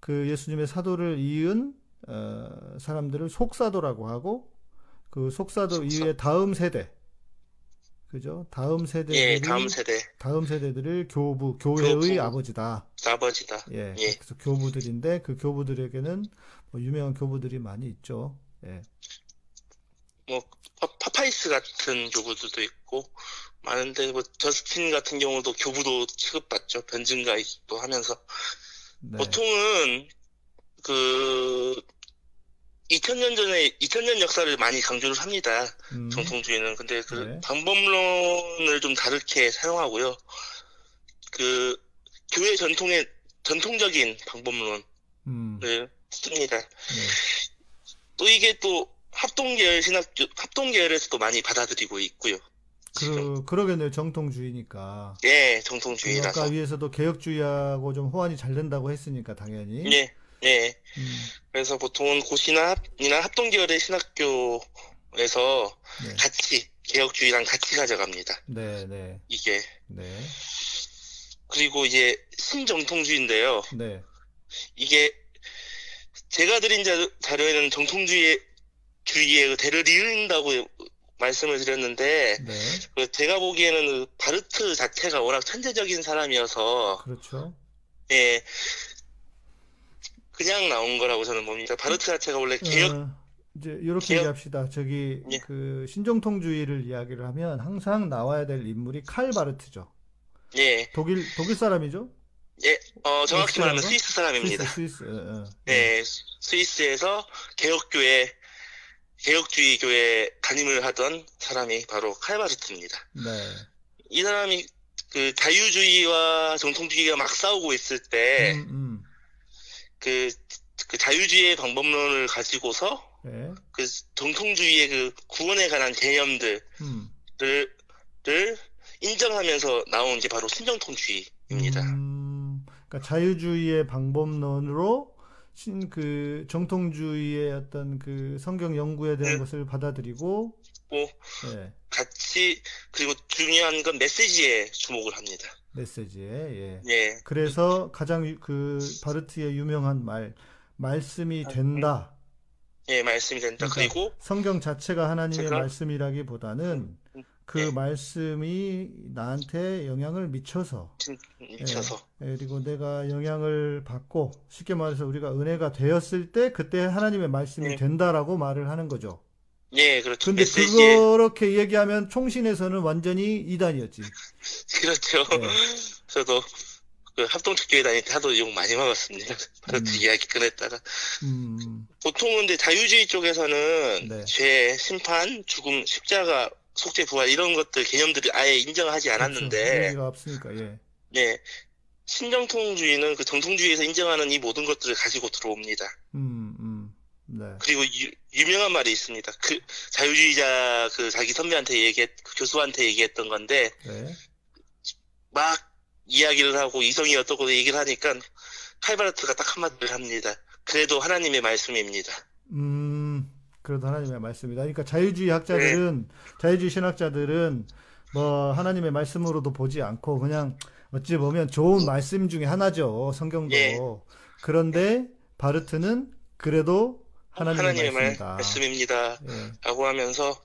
그 예수님의 사도를 이은 어, 사람들을 속사도라고 하고, 그 속사도 속사. 이후에 다음 세대, 그죠? 다음 예, 세대들이 다음 세대 다음 세대들을 교부, 교회의 교부. 아버지다. 아버지다. 예, 예. 그래서 교부들인데 그 교부들에게는 뭐 유명한 교부들이 많이 있죠. 예, 뭐 파- 파피아스 같은 교부들도 있고 많은데 뭐 저스틴 같은 경우도 교부도 취급받죠. 변증가이기도 하면서 네, 보통은 그 2000년 전에 2000년 역사를 많이 강조를 합니다. 음, 정통주의는 근데 그 네. 방법론을 좀 다르게 사용하고요. 그 교회 전통의 전통적인 방법론을 음, 씁니다. 네. 또 이게 또 합동계열 신학 합동계열에서도 많이 받아들이고 있고요. 그, 그러겠네요. 정통주의니까. 예, 그 아까 정통주의라서. 위에서도 개혁주의하고 좀 호환이 잘 된다고 했으니까 당연히. 예, 예. 음, 그래서 보통은 고시나 합이나 합동계열의 신학교에서 네. 같이 개혁주의랑 같이 가져갑니다. 네, 네, 이게 네, 그리고 이제 신정통주의인데요. 네, 이게 제가 드린 자, 자료에는 정통주의 주의의 대를 이은다고 말씀을 드렸는데 네. 그 제가 보기에는 그 바르트 자체가 워낙 천재적인 사람이어서 그렇죠. 예 그냥 나온 거라고 저는 봅니다. 바르트 자체가 원래 개혁 어, 이제 이렇게 개혁- 얘기합시다. 저기 예. 그 신정통주의를 이야기를 하면 항상 나와야 될 인물이 칼 바르트죠. 예, 독일 독일 사람이죠? 예, 어, 정확히 말하면? 스위스 사람입니다. 스위스, 스위스. 어, 어. 예, 스위스에서 개혁교회, 개혁주의 교회 담임을 하던 사람이 바로 칼바르트입니다. 네. 이 사람이 그 자유주의와 정통주의가 막 싸우고 있을 때, 음, 음. 그, 그 자유주의의 방법론을 가지고서 네. 그 정통주의의 그 구원에 관한 개념들을, 음. 를 인정하면서 나온 게 바로 신정통주의입니다. 음, 그러니까 자유주의의 방법론으로 신, 그 정통주의의 어떤 그 성경 연구에 대한 네. 것을 받아들이고, 뭐, 예, 같이, 그리고 중요한 건 메시지에 주목을 합니다. 메시지에, 예. 예, 그래서 가장 유- 그 바르트의 유명한 말, 말씀이 된다. 예, 말씀이 된다. 그러니까 그리고, 성경 자체가 하나님의 제가- 말씀이라기보다는 그 예. 말씀이 나한테 영향을 미쳐서 진- 미쳐서. 예, 그리고 내가 영향을 받고 쉽게 말해서 우리가 은혜가 되었을 때 그때 하나님의 말씀이 네. 된다라고 말을 하는 거죠. 예, 그렇죠. 근데 메시지에, 그렇게 얘기하면 총신에서는 완전히 이단이었지. 그렇죠. 네. 저도 그 합동특교회 다닐 때 하도 욕 많이 먹었습니다. 바르트 음. 이야기 꺼냈다가. 음, 보통은 근데 자유주의 쪽에서는 네. 죄, 심판, 죽음, 십자가, 속죄, 부활 이런 것들 개념들을 아예 인정하지 그렇죠. 않았는데, 얘기가 없으니까 예. 예. 신정통주의는 그 정통주의에서 인정하는 이 모든 것들을 가지고 들어옵니다. 음, 음, 네. 그리고 유, 명한 말이 있습니다. 그 자유주의자 그 자기 선배한테 얘기했, 그 교수한테 얘기했던 건데, 네. 막 이야기를 하고 이성이 어떻고 얘기를 하니까 칼바르트가 딱 한마디를 합니다. 그래도 하나님의 말씀입니다. 음, 그래도 하나님의 말씀이다. 그러니까 자유주의 학자들은, 자유주의 신학자들은 뭐 하나님의 말씀으로도 보지 않고 그냥 어찌 보면 좋은 말씀 중에 하나죠. 성경도. 예. 그런데 바르트는 그래도 하나님의 하나님의 말, 말씀이다. 말씀입니다. 예. 라고 하면서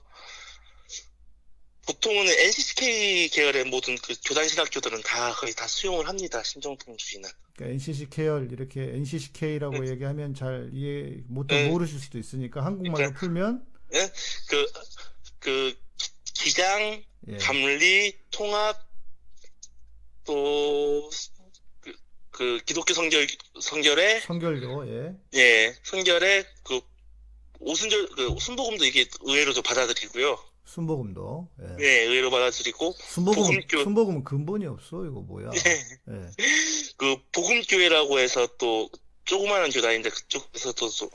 보통은 NCCK 계열의 모든 그 교단 신학교들은 다 거의 다 수용을 합니다. 신정통주의는. 그러니까 NCC 계열 이렇게 NCCK라고 얘기하면 잘 이해 못 네. 모르실 수도 있으니까 한국말로 그러니까- 풀면 그, 그, 기장, 예. 감리, 통합, 또, 그, 그 기독교 성결, 성결의, 성결교 예. 예, 성결의 그, 오순절, 그, 순복음도 이게 의외로 좀 받아들이고요. 순복음도 예. 예, 의외로 받아들이고, 순복음 복음교- 순복음은 근본이 없어 이거 뭐야? 예, 예. 그, 복음교회라고 해서 또, 조그마한 교단인데 그쪽에서도 또,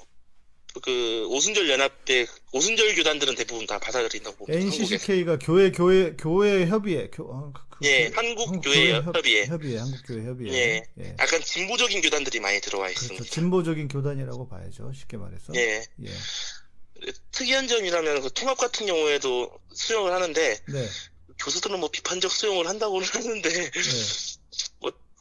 그, 오순절 연합회, 오순절 교단들은 대부분 다 받아들인다고. NCCK가 교회 교회 교회 협의회 교, 아, 그- 그- 예, 그- 한국 교회 협- 협의회. 협의회 한국 교회 협의회 예. 예. 약간 진보적인 교단들이 많이 들어와 그렇죠 있습니다. 진보적인 교단이라고 봐야죠 쉽게 말해서 예. 예. 특이한 점이라면 그 통합 같은 경우에도 수용을 하는데 네. 교수들은 뭐 비판적 수용을 한다고는 하는데 예.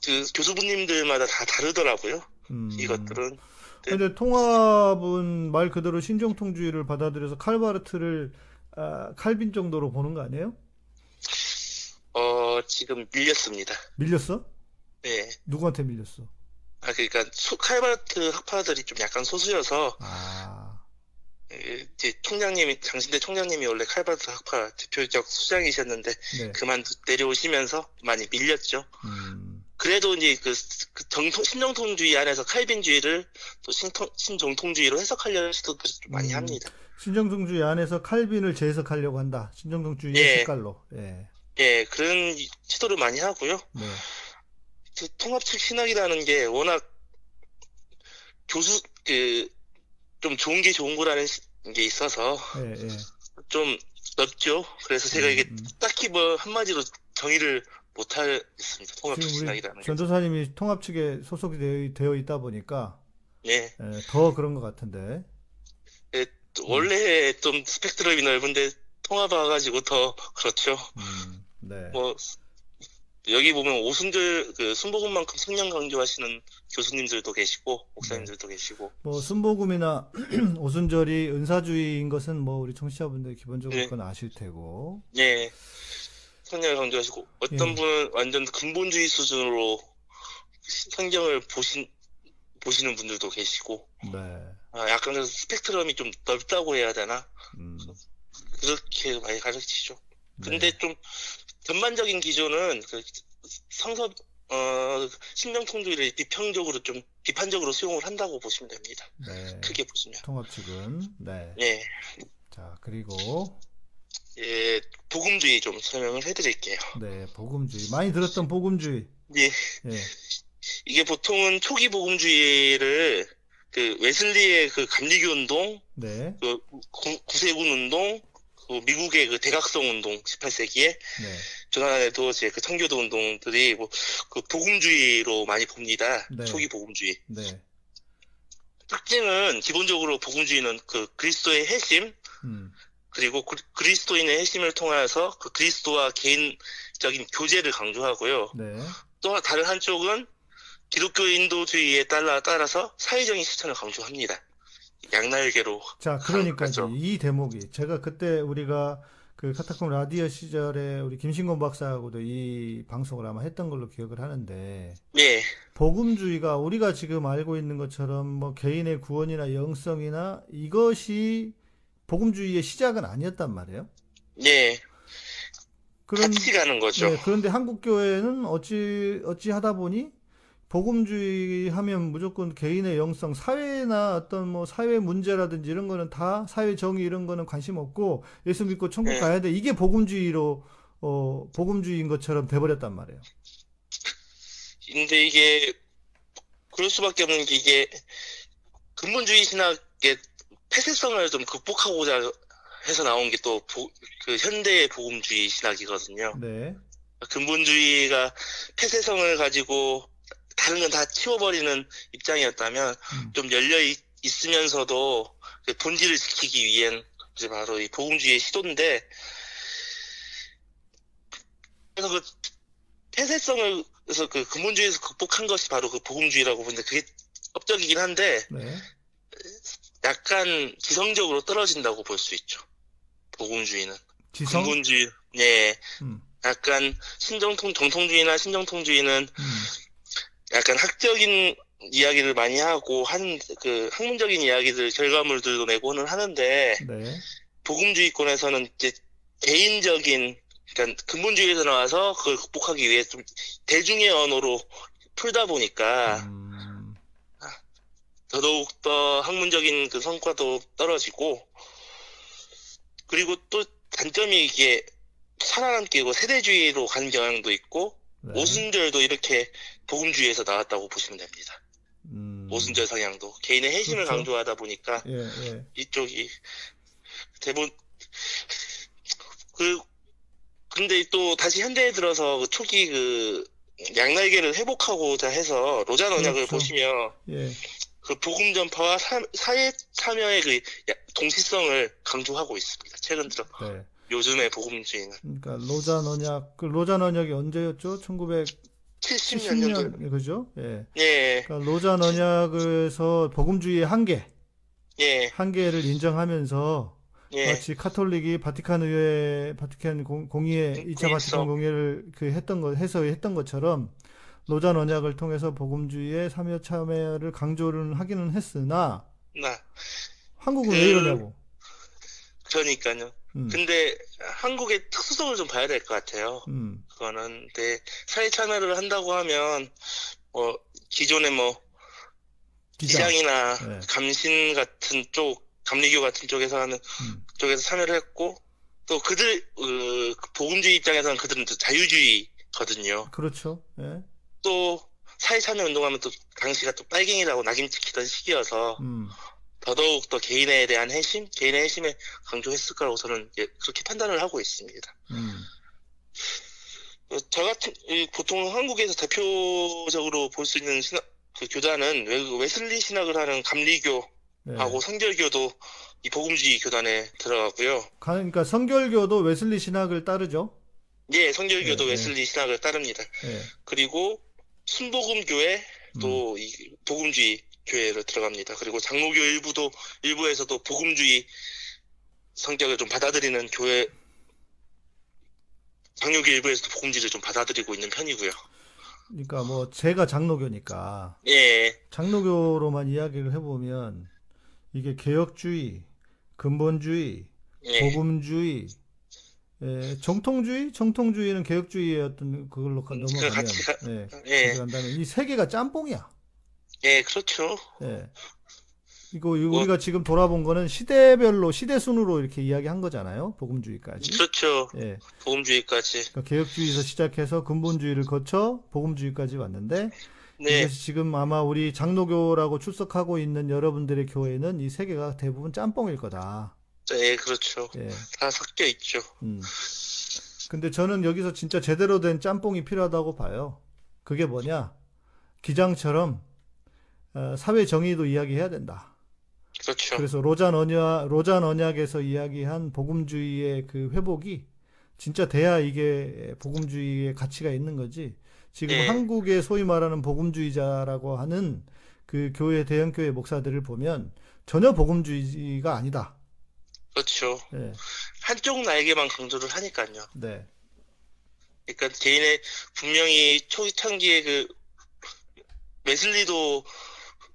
그 교수분님들마다 다 다르더라고요. 음. 이것들은 근데 통합은 말 그대로 신정통주의를 받아들여서 칼바르트를 아, 칼빈 정도로 보는 거 아니에요? 어 지금 밀렸습니다. 밀렸어? 네. 누구한테 밀렸어? 아 그러니까 소- 칼바르트 학파들이 좀 약간 소수여서 아, 에, 이제 총장님이 장신대 총장님이 원래 칼바르트 학파 대표적 수장이셨는데 네. 그만 내려오시면서 많이 밀렸죠. 음. 그래도 이제 그, 그 정통, 신정통주의 안에서 칼빈주의를 또 신통, 신정통주의로 해석하려는 시도도 좀 많이 음. 합니다. 신정통주의 안에서 칼빈을 재해석하려고 한다. 신정통주의 예. 색깔로. 예. 예, 그런 시도를 많이 하고요. 네. 그 통합적 신학이라는 게 워낙 교수, 그, 좀 좋은 게 좋은 거라는 시- 게 있어서 예, 예. 좀 넓죠. 그래서 제가 이게 음, 음. 딱히 뭐 한마디로 정의를 못 하겠습니다. 통합적 지금 우리 신학이라는 게. 전도사님이 통합 측에 소속이 되어, 되어 있다 보니까 예. 예, 더 그런 것 같은데. 또 원래 좀 스펙트럼이 넓은데 통합 와가지고 더 그렇죠. 음, 네. 뭐 여기 보면 오순절 그 순복음만큼 성령 강조하시는 교수님들도 계시고 목사님들도 계시고 뭐 순복음이나 오순절이 은사주의인 것은 뭐 우리 청취자분들 기본적으로 네. 그건 아실 테고. 예 성령을 강조하시고 어떤 예. 분은 완전 근본주의 수준으로 성경을 보신 보시는 분들도 계시고 네. 아, 약간 그래서 스펙트럼이 좀 넓다고 해야 되나 음, 그렇게 많이 가르치죠. 네. 근데 좀 전반적인 기조는 그 성서 어 신명통주의를 비평적으로 좀 비판적으로 수용을 한다고 보시면 됩니다. 네. 크게 보시면. 통합 측은 네. 예. 자, 그리고 예, 복음주의 좀 설명을 해드릴게요. 네, 복음주의. 많이 들었던 복음주의. 예, 예. 이게 보통은 초기 복음주의를 그 웨슬리의 그 감리교 운동, 네. 그 구- 구세군 운동, 그 미국의 그 대각성 운동 18세기에 네. 조난에도 이제 그 청교도 운동들이 뭐 그 복음주의로 많이 봅니다. 네. 초기 복음주의. 네. 특징은 기본적으로 복음주의는 그 그리스도의 핵심 음. 그리고 그- 그리스도인의 핵심을 통해서 그 그리스도와 개인적인 교제를 강조하고요. 네. 또 다른 한쪽은 기독교 인도주의에 따라 따라서 사회적인 실천을 강조합니다. 양날개로 자, 그러니까. 이 대목이 제가 그때 우리가 그 카타콤 라디오 시절에 우리 김신곤 박사하고도 이 방송을 아마 했던 걸로 기억을 하는데 예, 복음주의가 우리가 지금 알고 있는 것처럼 뭐 개인의 구원이나 영성이나 이것이 복음주의의 시작은 아니었단 말이에요. 예, 그런 같이 가는 거죠. 네, 그런데 한국 교회는 어찌 어찌 하다 보니 복음주의 하면 무조건 개인의 영성, 사회나 어떤 뭐 사회 문제라든지 이런 거는 다 사회 정의 이런 거는 관심 없고 예수 믿고 천국 네. 가야 돼. 이게 복음주의로 어 복음주의인 것처럼 돼버렸단 말이에요. 근데 이게 그럴 수밖에 없는 게 이게 근본주의 신학의 폐쇄성을 좀 극복하고자 해서 나온 게 또 그 현대의 복음주의 신학이거든요. 네. 근본주의가 폐쇄성을 가지고 다른 건 다 치워버리는 입장이었다면 음. 좀 열려 있, 있으면서도 그 본질을 지키기 위한 이제 바로 이 복음주의의 시도인데 그래서 그 폐쇄성을 그래서 그 근본주의에서 극복한 것이 바로 그 복음주의라고 보는데 그게 업적이긴 한데 네. 약간 지성적으로 떨어진다고 볼 수 있죠. 복음주의는 지성. 근본주의 네 음. 약간 신정통 정통주의나 신정통주의는 음. 약간 학적인 이야기를 많이 하고 한 그 학문적인 이야기들 결과물들도 내고는 하는데 네. 복음주의권에서는 이제 개인적인 그러니까 근본주의에서 나와서 그걸 극복하기 위해 좀 대중의 언어로 풀다 보니까 음. 더더욱 더 학문적인 그 성과도 떨어지고 그리고 또 단점이 이게 살아남기고 세대주의로 가는 경향도 있고 네. 오순절도 이렇게 복음주의에서 나왔다고 보시면 됩니다. 음. 오순절 성향도 개인의 핵심을 그렇죠. 강조하다 보니까 예, 예. 이쪽이 대부분 그 근데 또 다시 현대에 들어서 그 초기 그 양날개를 회복하고자 해서 로잔 언약을 그렇죠. 보시면 예. 그 복음 전파와 사, 사회 참여의 그 야- 동시성을 강조하고 있습니다. 최근 들어 네. 요즘의 복음주의는 그러니까 로잔 언약, 그 로잔 언약이 언제였죠? 70년 년도 1970년, 그죠? 예. 예, 그러니까 로잔 언약에서 복음주의의 한계, 예, 한계를 인정하면서 예, 마치 카톨릭이 바티칸 의회, 바티칸 공, 공의회, 2차 바티칸 공의성. 공의회를 그 했던 것, 해서 했던 것처럼 로잔 언약을 통해서 복음주의의 참여 참여를 강조를 하기는 했으나 나 한국은 그- 왜 이러냐고. 그러니까요. 음, 근데 한국의 특수성을 좀 봐야 될 것 같아요. 음, 그거는 근데 사회 참여를 한다고 하면 뭐 기존에 뭐 기장. 기장이나 네. 감신 같은 쪽, 감리교 같은 쪽에서 하는 음, 쪽에서 참여를 했고 또 그들 그 복음주의 입장에서는 그들은 또 자유주의거든요. 그렇죠. 예. 또 사회 참여 운동하면 또 당시가 또 빨갱이라고 낙인 찍히던 시기여서 음, 더더욱 더 개인에 대한 회심, 개인의 회심에 강조했을 거라고 저는 그렇게 판단을 하고 있습니다. 음, 어, 저 같은 이 보통 한국에서 대표적으로 볼 수 있는 신학 그 교단은 웨- 웨슬리 신학을 하는 감리교하고 예. 성결교도 이 복음주의 교단에 들어가고요. 가- 그러니까 성결교도 웨슬리 신학을 따르죠. 예, 성결교도 네, 네. 웨슬리 신학을 따릅니다. 예. 그리고 순복음 교회 음, 또이 복음주의 교회로 들어갑니다. 그리고 장로교 일부도 일부에서도 복음주의 성격을 좀 받아들이는 교회 장로교 일부에서도 복음주의를 좀 받아들이고 있는 편이고요. 그러니까 뭐 제가 장로교니까 예, 장로교로만 이야기를 해보면 이게 개혁주의, 근본주의, 예, 복음주의, 예, 정통주의, 정통주의는 개혁주의의 어떤 그걸로 가- 음, 넘어가면 같이 가- 예, 예, 가져간다면 이 세 개가 짬뽕이야. 예, 그렇죠. 예. 이거, 뭐- 우리가 지금 돌아본 거는 시대별로 시대 순으로 이렇게 이야기한 거잖아요. 복음주의까지. 그렇죠. 예. 복음주의까지. 그러니까 개혁주의에서 시작해서 근본주의를 거쳐 복음주의까지 왔는데 네, 그래서 지금 아마 우리 장로교라고 출석하고 있는 여러분들의 교회는 이 세 개가 대부분 짬뽕일 거다. 예, 그렇죠. 예. 다 섞여 있죠. 음. 근데 저는 여기서 진짜 제대로 된 짬뽕이 필요하다고 봐요. 그게 뭐냐? 기장처럼 어, 사회 정의도 이야기해야 된다. 그렇죠. 그래서 로잔 언약, 로잔 언약에서 이야기한 복음주의의 그 회복이 진짜 돼야 이게 복음주의의 가치가 있는 거지. 지금 네. 한국의 소위 말하는 복음주의자라고 하는 그 교회, 대형 교회 목사들을 보면 전혀 복음주의가 아니다. 그렇죠. 예, 한쪽 날개만 강조를 하니까요. 네, 그러니까 개인의 분명히 초창기에 그 웨슬리도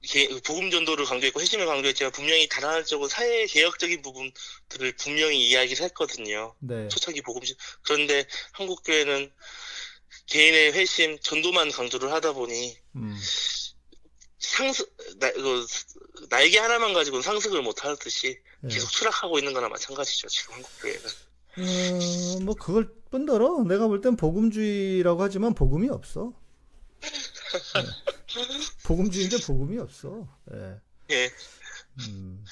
개- 복음 전도를 강조했고 회심을 강조했지만 분명히 다란적으로 사회 개혁적인 부분들을 분명히 이야기를 했거든요. 네, 초창기 복음 그런데 한국 교회는 개인의 회심 전도만 강조를 하다 보니 음, 상승 나, 그, 날개 하나만 가지고는 상승을 못 하듯이 예. 계속 추락하고 있는 거나 마찬가지죠. 지금 한국 교회는. 어, 뭐 그걸 뿐더러 내가 볼 땐 복음주의라고 하지만 복음이 없어. 예. 복음주의인데 복음이 없어. 예. 예, 음.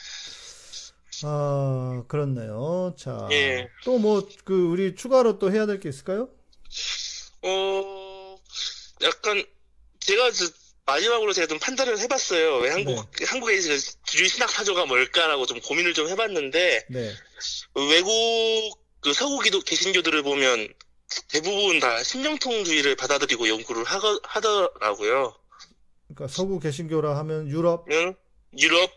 아, 그렇네요. 자, 예. 또 뭐, 그, 우리 추가로 또 해야 될 게 있을까요? 어, 약간, 제가 저- 마지막으로 제가 좀 판단을 해봤어요. 왜 한국, 네. 한국의 그 주류 신학 사조가 뭘까라고 좀 고민을 좀 해봤는데, 네. 외국, 그 서구 기독 개신교들을 보면 대부분 다 신정통주의를 받아들이고 연구를 하거, 하더라고요. 그러니까 서구 개신교라 하면 유럽, 그러면 유럽,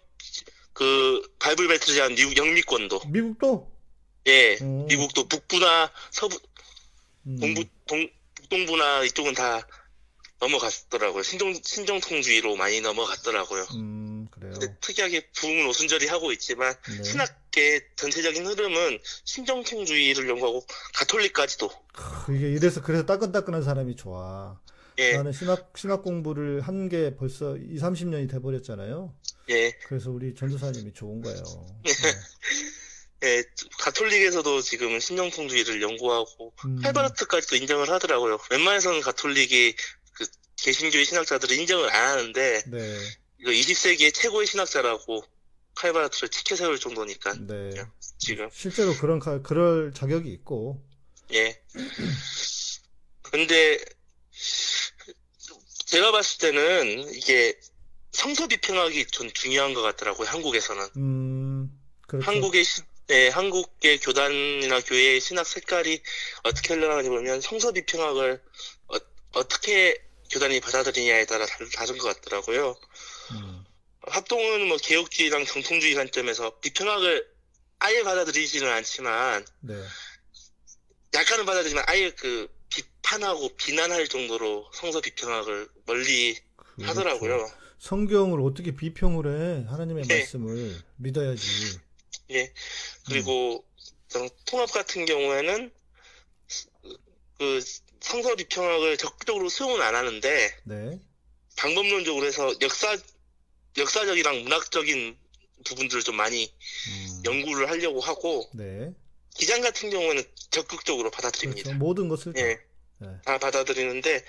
그, 바이블 벨트를 제한 미국 영미권도, 미국도? 예, 음, 미국도 북부나 서부, 음, 동부, 동, 북동부나 이쪽은 다 넘어갔더라고요. 신정, 신정통주의로 많이 넘어갔더라고요. 음, 그래요. 근데 특이하게 부흥은 오순절이 하고 있지만 네. 신학계 전체적인 흐름은 신정통주의를 연구하고 가톨릭까지도 크, 이게 이래서 그래서 따끈따끈한 사람이 좋아. 예, 나는 신학, 신학 공부를 한 게 벌써 2, 30년이 돼버렸잖아요. 예, 그래서 우리 전도사님이 좋은 거예요. 네. 예, 가톨릭에서도 지금 신정통주의를 연구하고 음, 칼바르트까지도 인정을 하더라고요. 웬만해서는 가톨릭이 그 개신교의 신학자들을 인정을 안 하는데 네, 이거 20세기의 최고의 신학자라고 칼바르트를 치켜 세울 정도니까 네. 지금 실제로 그런, 가- 그럴 자격이 있고, 예. 근데 제가 봤을 때는 이게 성서 비평학이 전 중요한 것 같더라고요. 한국에서는 음, 그렇죠. 한국의 시- 네, 한국의 교단이나 교회의 신학 색깔이 어떻게 흘러가는지 보면 성서 비평학을 어, 떻게 교단이 받아들이냐에 따라 다, 다른 것 같더라고요. 음, 합동은 뭐 개혁주의랑 정통주의 관점에서 비평학을 아예 받아들이지는 않지만 네. 약간은 받아들이지만 아예 그 비판하고 비난할 정도로 성서 비평학을 멀리 그렇죠. 하더라고요. 성경을 어떻게 비평을 해? 하나님의 네. 말씀을 믿어야지. 예. 그리고 통합 같은 경우에는 그 성서 비평학을 적극적으로 수용은 안 하는데 네. 방법론적으로 해서 역사 역사적이랑 문학적인 부분들을 좀 많이 음, 연구를 하려고 하고 네. 기장 같은 경우에는 적극적으로 그렇죠. 받아들입니다. 모든 것을 다. 예, 네. 다 받아들이는데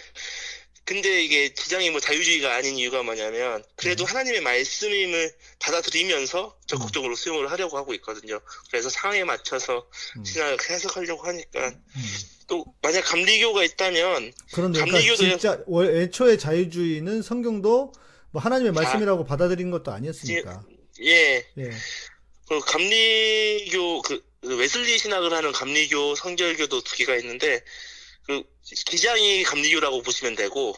근데 이게 기장이 뭐 자유주의가 아닌 이유가 뭐냐면 그래도 네. 하나님의 말씀임을 받아들이면서 적극적으로 수용을 하려고 하고 있거든요. 그래서 상황에 맞춰서 음, 신학을 해석하려고 하니까 음. 또 만약 감리교가 있다면 그런데 그러니까 감리교도요? 진짜 월- 애초에 자유주의는 성경도 뭐 하나님의 말씀이라고 받아들인 것도 아니었으니까. 예, 예. 그 감리교 그 웨슬리 신학을 하는 감리교 성결교도 두 개가 있는데 그 기장이 감리교라고 보시면 되고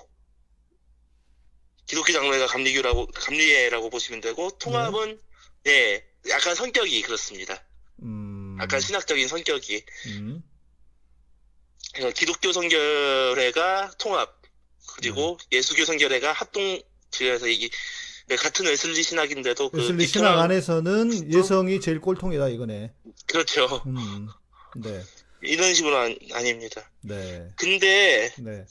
기독교 장로회가 감리교라고 감리회라고 보시면 되고 통합은 예 약간 성격이 그렇습니다. 음. 약간 신학적인 성격이 음. 그래서 기독교 성결회가 통합 그리고 네. 예수교 성결회가 합동 그래서 이게 같은 웨슬리 신학인데도 그 웨슬리 이 신학 안에서는 예성이 제일 꼴통이다 이거네. 그렇죠 음. 네. 이런 식으로 는 아닙니다. 네. 근데 네.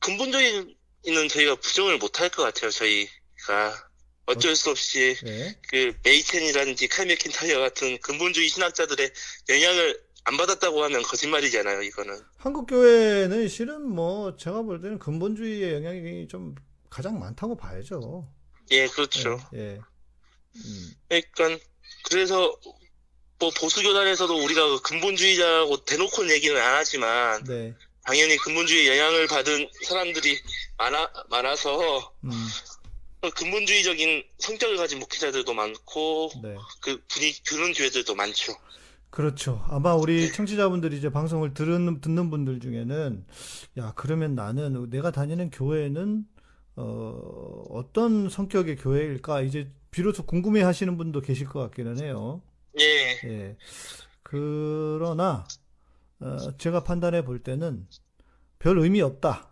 근본적인 는 저희가 부정을 못할 것 같아요. 저희가 어쩔 수 없이 네. 그 메이첸이라든지 칼 맥킨타이어 같은 근본주의 신학자들의 영향을 안 받았다고 하면 거짓말이잖아요. 이거는 한국 교회는 실은 뭐 제가 볼 때는 근본주의의 영향이 좀 가장 많다고 봐야죠. 예 그렇죠. 예. 예. 음. 그러니까 그래서 뭐 보수 교단에서도 우리가 그 근본주의자라고 대놓고는 얘기는 안 하지만 네. 당연히 근본주의 영향을 받은 사람들이 많아 많아서 음. 근본주의적인 성격을 가진 목회자들도 많고 네. 그 분위기 그런 교회들도 많죠. 그렇죠. 아마 우리 네. 청취자분들이 이제 방송을 들은, 듣는 분들 중에는, 야, 그러면 나는 내가 다니는 교회는, 어, 어떤 성격의 교회일까? 이제 비로소 궁금해 하시는 분도 계실 것 같기는 해요. 예. 예. 그러나, 어, 제가 판단해 볼 때는 별 의미 없다.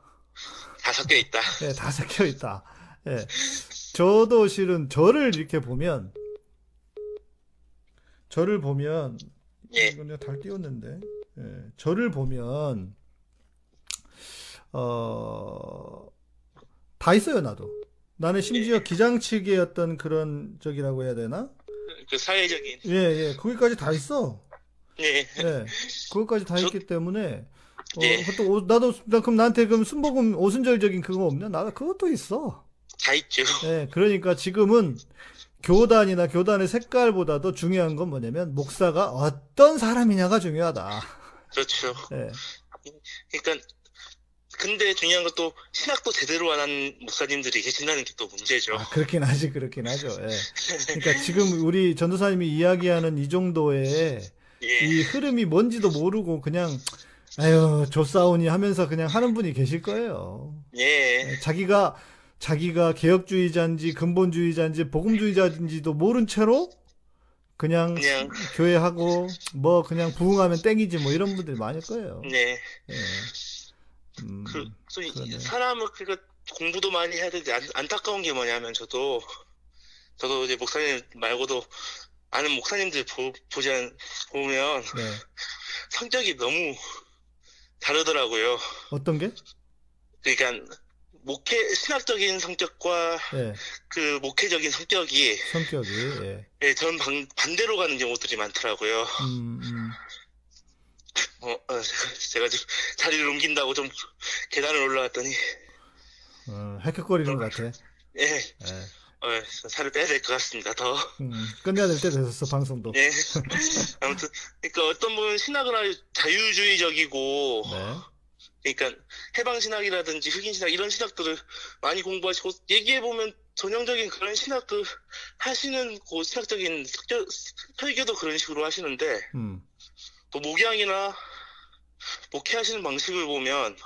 다 섞여 있다. 예, 다 섞여 있다. 예. 저도 실은 저를 이렇게 보면, 저를 보면, 예. 이거 내가 달 띄웠는데, 예, 저를 보면, 어, 다 있어요, 나도. 나는 심지어 기장치기의 어떤 그런 적이라고 해야 되나? 그 사회적인. 예, 예, 거기까지 다 있어. 예. 예, 그것까지 다 저- 있기 때문에, 어, 예. 또, 오- 나도, 나 그럼 나한테 그럼 순복음 오순절적인 그거 없냐? 나 그것도 있어. 다 있죠. 예, 그러니까 지금은 교단이나 교단의 색깔보다도 중요한 건 뭐냐면 목사가 어떤 사람이냐가 중요하다. 그렇죠. 예, 그러니까 근데 중요한 것도 신학도 제대로 안 한 목사님들이 계신다는 게 또 문제죠. 아, 그렇긴 하지, 그렇긴 하죠. 예. 그러니까 지금 우리 전도사님이 이야기하는 이 정도의 예. 이 흐름이 뭔지도 모르고 그냥 아유, 조싸우니 하면서 그냥 하는 분이 계실 거예요. 예. 예, 자기가 자기가 개혁주의자인지 근본주의자인지 복음주의자인지도 모른 채로 그냥 그냥. 교회하고 뭐 그냥 부흥하면 땡이지 뭐 이런 분들이 많을 거예요. 네. 예. 음, 그. 사람은 그러니까 공부도 많이 해야 되는데 안, 안타까운 게 뭐냐면 저도 저도 이제 목사님 말고도 아는 목사님들 보, 보지 않, 보면 네. 성격이 너무 다르더라고요. 어떤 게? 그러니까 목회 신학적인 성격과 예, 그 목회적인 성격이 성격이. 예. 예, 전 반, 반대로 가는 경우들이 많더라고요. 음, 음. 어, 어, 제가 좀 자리를 옮긴다고 좀 계단을 올라왔더니 어, 헥헥거리는 것 같아. 예, 예. 어, 살을 빼야 될 것 같습니다. 더. 음, 끝내야 될 때 됐었어, 방송도. 예. 아무튼 그러니까 어떤 분은 신학은 아주 자유주의적이고 네. 그러니까 해방 신학이라든지 흑인 신학 이런 신학들을 많이 공부하시고 얘기해 보면 전형적인 그런 신학들 하시는 그 신학적인 설교, 설교도 그런 식으로 하시는데 음, 또 목양이나 목회하시는 방식을 보면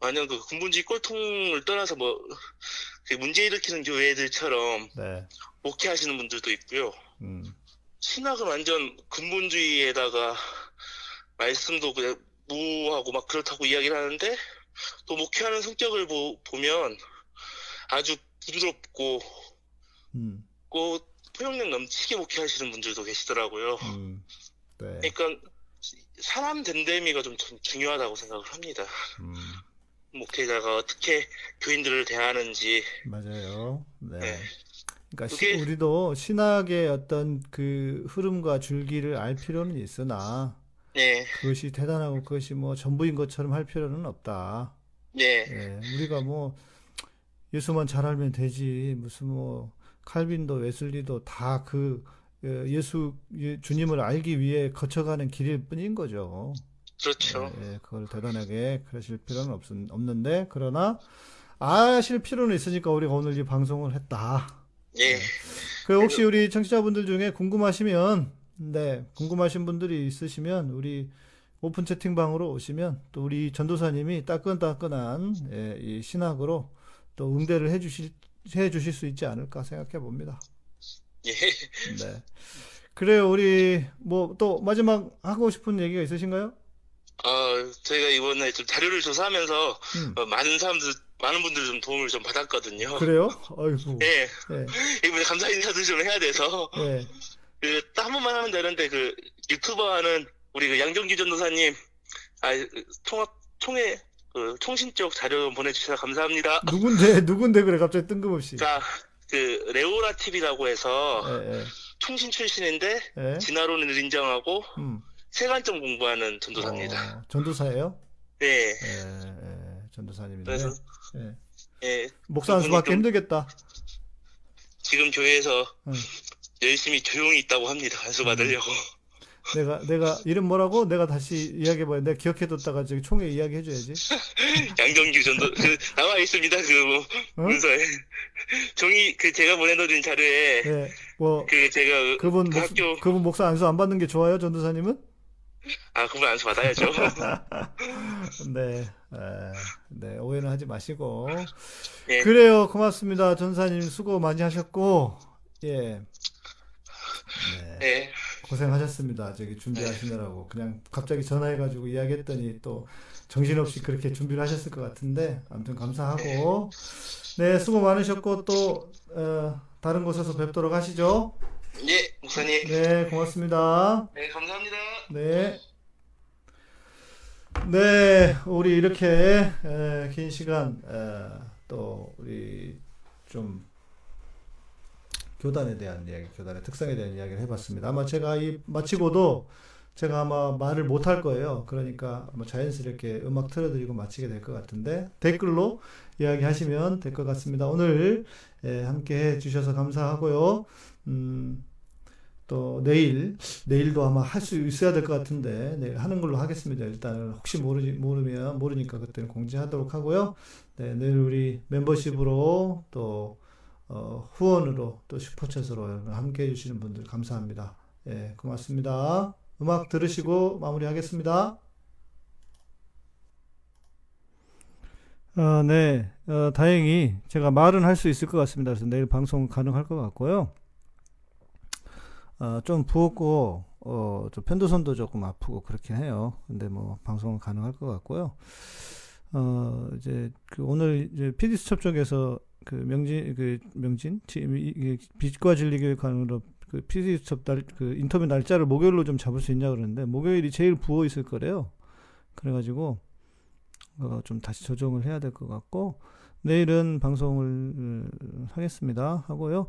완전 그 근본주의 꼴통을 떠나서 뭐그 문제 일으키는 교회들처럼 네. 목회하시는 분들도 있고요. 음, 신학은 완전 근본주의에다가 말씀도 그냥 무하고 막 그렇다고 이야기를 하는데 또 목회하는 성격을 보, 보면 아주 부드럽고 음, 꼭 포용력 넘치게 목회하시는 분들도 계시더라고요. 음. 네. 그러니까 사람 된데미가 좀 전- 중요하다고 생각을 합니다. 음, 목회자가 어떻게 교인들을 대하는지, 맞아요. 네. 네. 그러니까 그게- 시- 우리도 신학의 어떤 그 흐름과 줄기를 알 필요는 있으나 네, 그것이 대단하고 그것이 뭐 전부인 것처럼 할 필요는 없다. 네, 예, 우리가 뭐 예수만 잘 알면 되지 무슨 뭐 칼빈도 웨슬리도 다 그 예수 예, 주님을 알기 위해 거쳐가는 길일 뿐인 거죠. 그렇죠. 예, 예, 그걸 대단하게 그러실 필요는 없, 없는데 그러나 아실 필요는 있으니까 우리가 오늘 이 방송을 했다. 예, 그 혹시 우리 청취자분들 중에 궁금하시면 네 궁금하신 분들이 있으시면 우리 오픈 채팅방으로 오시면 또 우리 전도사님이 따끈따끈한 예, 이 신학으로 또 응대를 해주실 해주실 수 있지 않을까 생각해 봅니다. 예. 네 그래요 우리 뭐 또 마지막 하고 싶은 얘기가 있으신가요? 어, 저희가 이번에 좀 자료를 조사하면서 음, 어, 많은 사람들, 많은 분들 좀 도움을 좀 받았거든요. 그래요? 아이고 예, 예, 이번에 감사 인사도 좀 해야 돼서 예. 그, 딱 한 번만 하면 되는데, 그, 유튜버 하는, 우리 그 양정기 전도사님, 아, 그 통합, 통해, 그, 통신 쪽 자료 보내주셔서 감사합니다. 누군데 누군데 그래 갑자기 뜬금없이 자, 그, 레오라 TV라고 해서, 예, 통신 출신인데, 예, 예. 진화론을 인정하고, 음. 세관점 공부하는 전도사입니다. 어, 전도사예요? 네. 예, 예, 전도사님인데. 그래서, 예. 예, 목사 한 수밖에 좀- 힘들겠다. 지금 교회에서 응. 열심히 조용히 있다고 합니다. 안수 받으려고. 내가, 내가, 이름 뭐라고? 내가 다시 이야기해봐야 내가 기억해뒀다가 저기 총회 이야기해줘야지. 양정규 전도, 그, 나와 있습니다. 그, 뭐, 어? 문서에. 종이, 그, 제가 보내드린 자료에, 예, 뭐, 그, 제가, 그분, 그 목, 학교, 그분 목사 안수 안 받는 게 좋아요, 전도사님은? 아, 그분 안수 받아야죠. 네, 에, 네, 오해는 하지 마시고. 예. 그래요, 고맙습니다. 전사님 수고 많이 하셨고, 예. 네. 네. 고생하셨습니다. 저기 준비하시느라고. 그냥 갑자기 전화해가지고 이야기했더니 또 정신없이 그렇게 준비를 하셨을 것 같은데, 아무튼 감사하고, 네, 수고 많으셨고, 또, 어, 다른 곳에서 뵙도록 하시죠. 예, 목사님. 네, 고맙습니다. 네, 감사합니다. 네. 네, 우리 이렇게 에, 긴 시간 에, 또 우리 좀 교단에 대한 이야기, 교단의 특성에 대한 이야기를 해봤습니다. 아마 제가 이 마치고도 제가 아마 말을 못 할 거예요. 그러니까 뭐 자연스럽게 음악 틀어드리고 마치게 될 것 같은데 댓글로 이야기하시면 될 것 같습니다. 오늘 에, 함께 해주셔서 감사하고요. 음, 또 내일 내일도 아마 할 수 있어야 될 것 같은데 내일 하는 걸로 하겠습니다. 일단은 혹시 모르지 모르면 모르니까 그때는 공지하도록 하고요. 네, 내일 우리 멤버십으로 또 어, 후원으로 또 슈퍼챗으로 함께 해주시는 분들 감사합니다. 예, 고맙습니다. 음악 들으시고 마무리하겠습니다. 아, 네, 어, 다행히 제가 말은 할 수 있을 것 같습니다. 그래서 내일 방송 가능할 것 같고요. 어, 좀 부었고, 어, 좀 편도선도 조금 아프고 그렇긴 해요. 근데 뭐, 방송은 가능할 것 같고요. 어, 이제, 그 오늘 이제 PD수첩 쪽에서 그 명진, 그 명진? 빛과 진리 교육관으로 그 PD수첩 날, 그 인터뷰 날짜를 목요일로 좀 잡을 수 있냐 그러는데, 목요일이 제일 부어 있을 거래요. 그래가지고, 어, 좀 다시 조정을 해야 될 것 같고, 내일은 방송을 음, 하겠습니다. 하고요.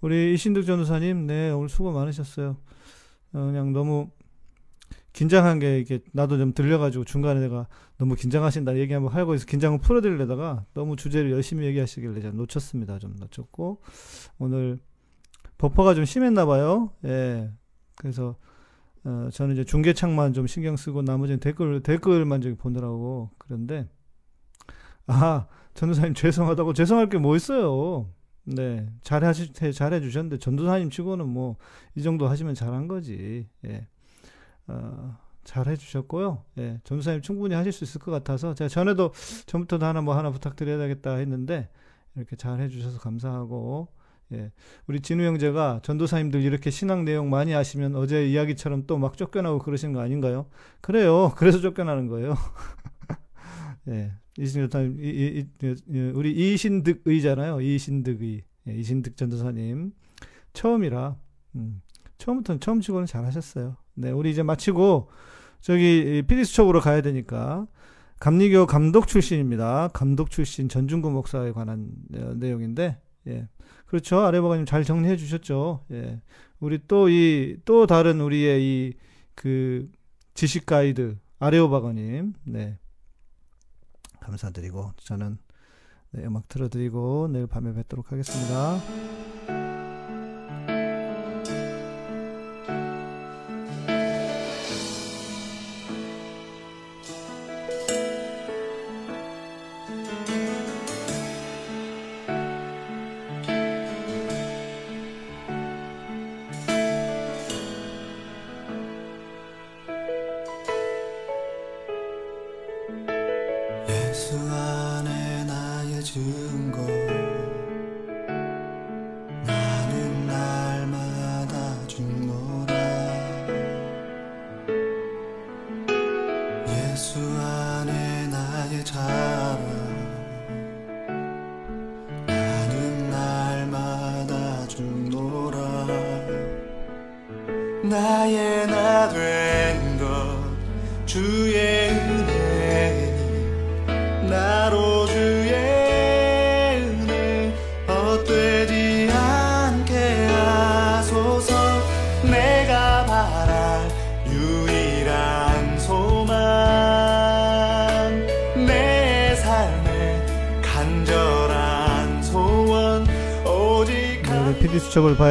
우리 이신득 전도사님, 네, 오늘 수고 많으셨어요. 어, 그냥 너무 긴장한 게 이게 나도 좀 들려가지고 중간에 내가 너무 긴장하신다 얘기 한번 하고 있어 긴장을 풀어드리려다가 너무 주제를 열심히 얘기하시길래 제가 놓쳤습니다. 좀 놓쳤고 오늘 버퍼가 좀 심했나 봐요. 예, 그래서 어, 저는 이제 중계창만 좀 신경 쓰고 나머지는 댓글 댓글만 저기 보느라고 그런데 아 전도사님 죄송하다고 죄송할 게 뭐 있어요. 네, 잘하시, 잘해 주셨는데, 전도사님 치고는 뭐, 이 정도 하시면 잘한 거지. 예. 어, 잘 해 주셨고요. 예, 전도사님 충분히 하실 수 있을 것 같아서, 제가 전에도, 전부터도 하나 뭐 하나 부탁드려야겠다 했는데, 이렇게 잘 해 주셔서 감사하고, 예. 우리 진우 형제가 전도사님들 이렇게 신앙 내용 많이 아시면 어제 이야기처럼 또 막 쫓겨나고 그러시는 거 아닌가요? 그래요. 그래서 쫓겨나는 거예요. 예. 이신득 전도사님, 이, 이, 이, 이, 우리 이신득 의잖아요. 이신득 의. 예, 이신득 전도사님. 처음이라, 음, 처음부터 처음 치고는 잘하셨어요. 네, 우리 이제 마치고 저기 피디스 쪽으로 가야 되니까 감리교 감독 출신입니다. 감독 출신 전중구 목사에 관한 어, 내용인데, 예, 그렇죠. 아레버가님 잘 정리해 주셨죠. 예, 우리 또 이 또 다른 우리의 이 그 지식 가이드 아레오바가님, 네, 감사드리고 저는 네, 음악 틀어드리고 내일 밤에 뵙도록 하겠습니다.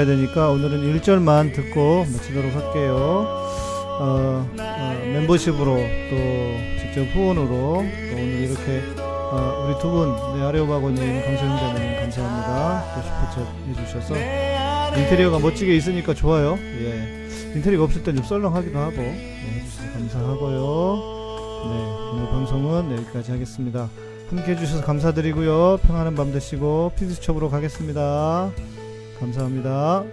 봐야 되니까 오늘은 1절만 듣고 마치도록 할게요. 어, 어, 멤버십으로 또 직접 후원으로 또 오늘 이렇게 어, 우리 두 분, 네, 아레오바고님, 강소영자님 감사합니다. 또 슈퍼챗 해주셔서 인테리어가 멋지게 있으니까 좋아요. 예. 인테리어가 없을 땐 좀 썰렁하기도 하고 네, 감사하고요. 네, 오늘 방송은 여기까지 하겠습니다. 함께 해주셔서 감사드리고요. 평안한 밤 되시고 피디수첩으로 가겠습니다. 감사합니다.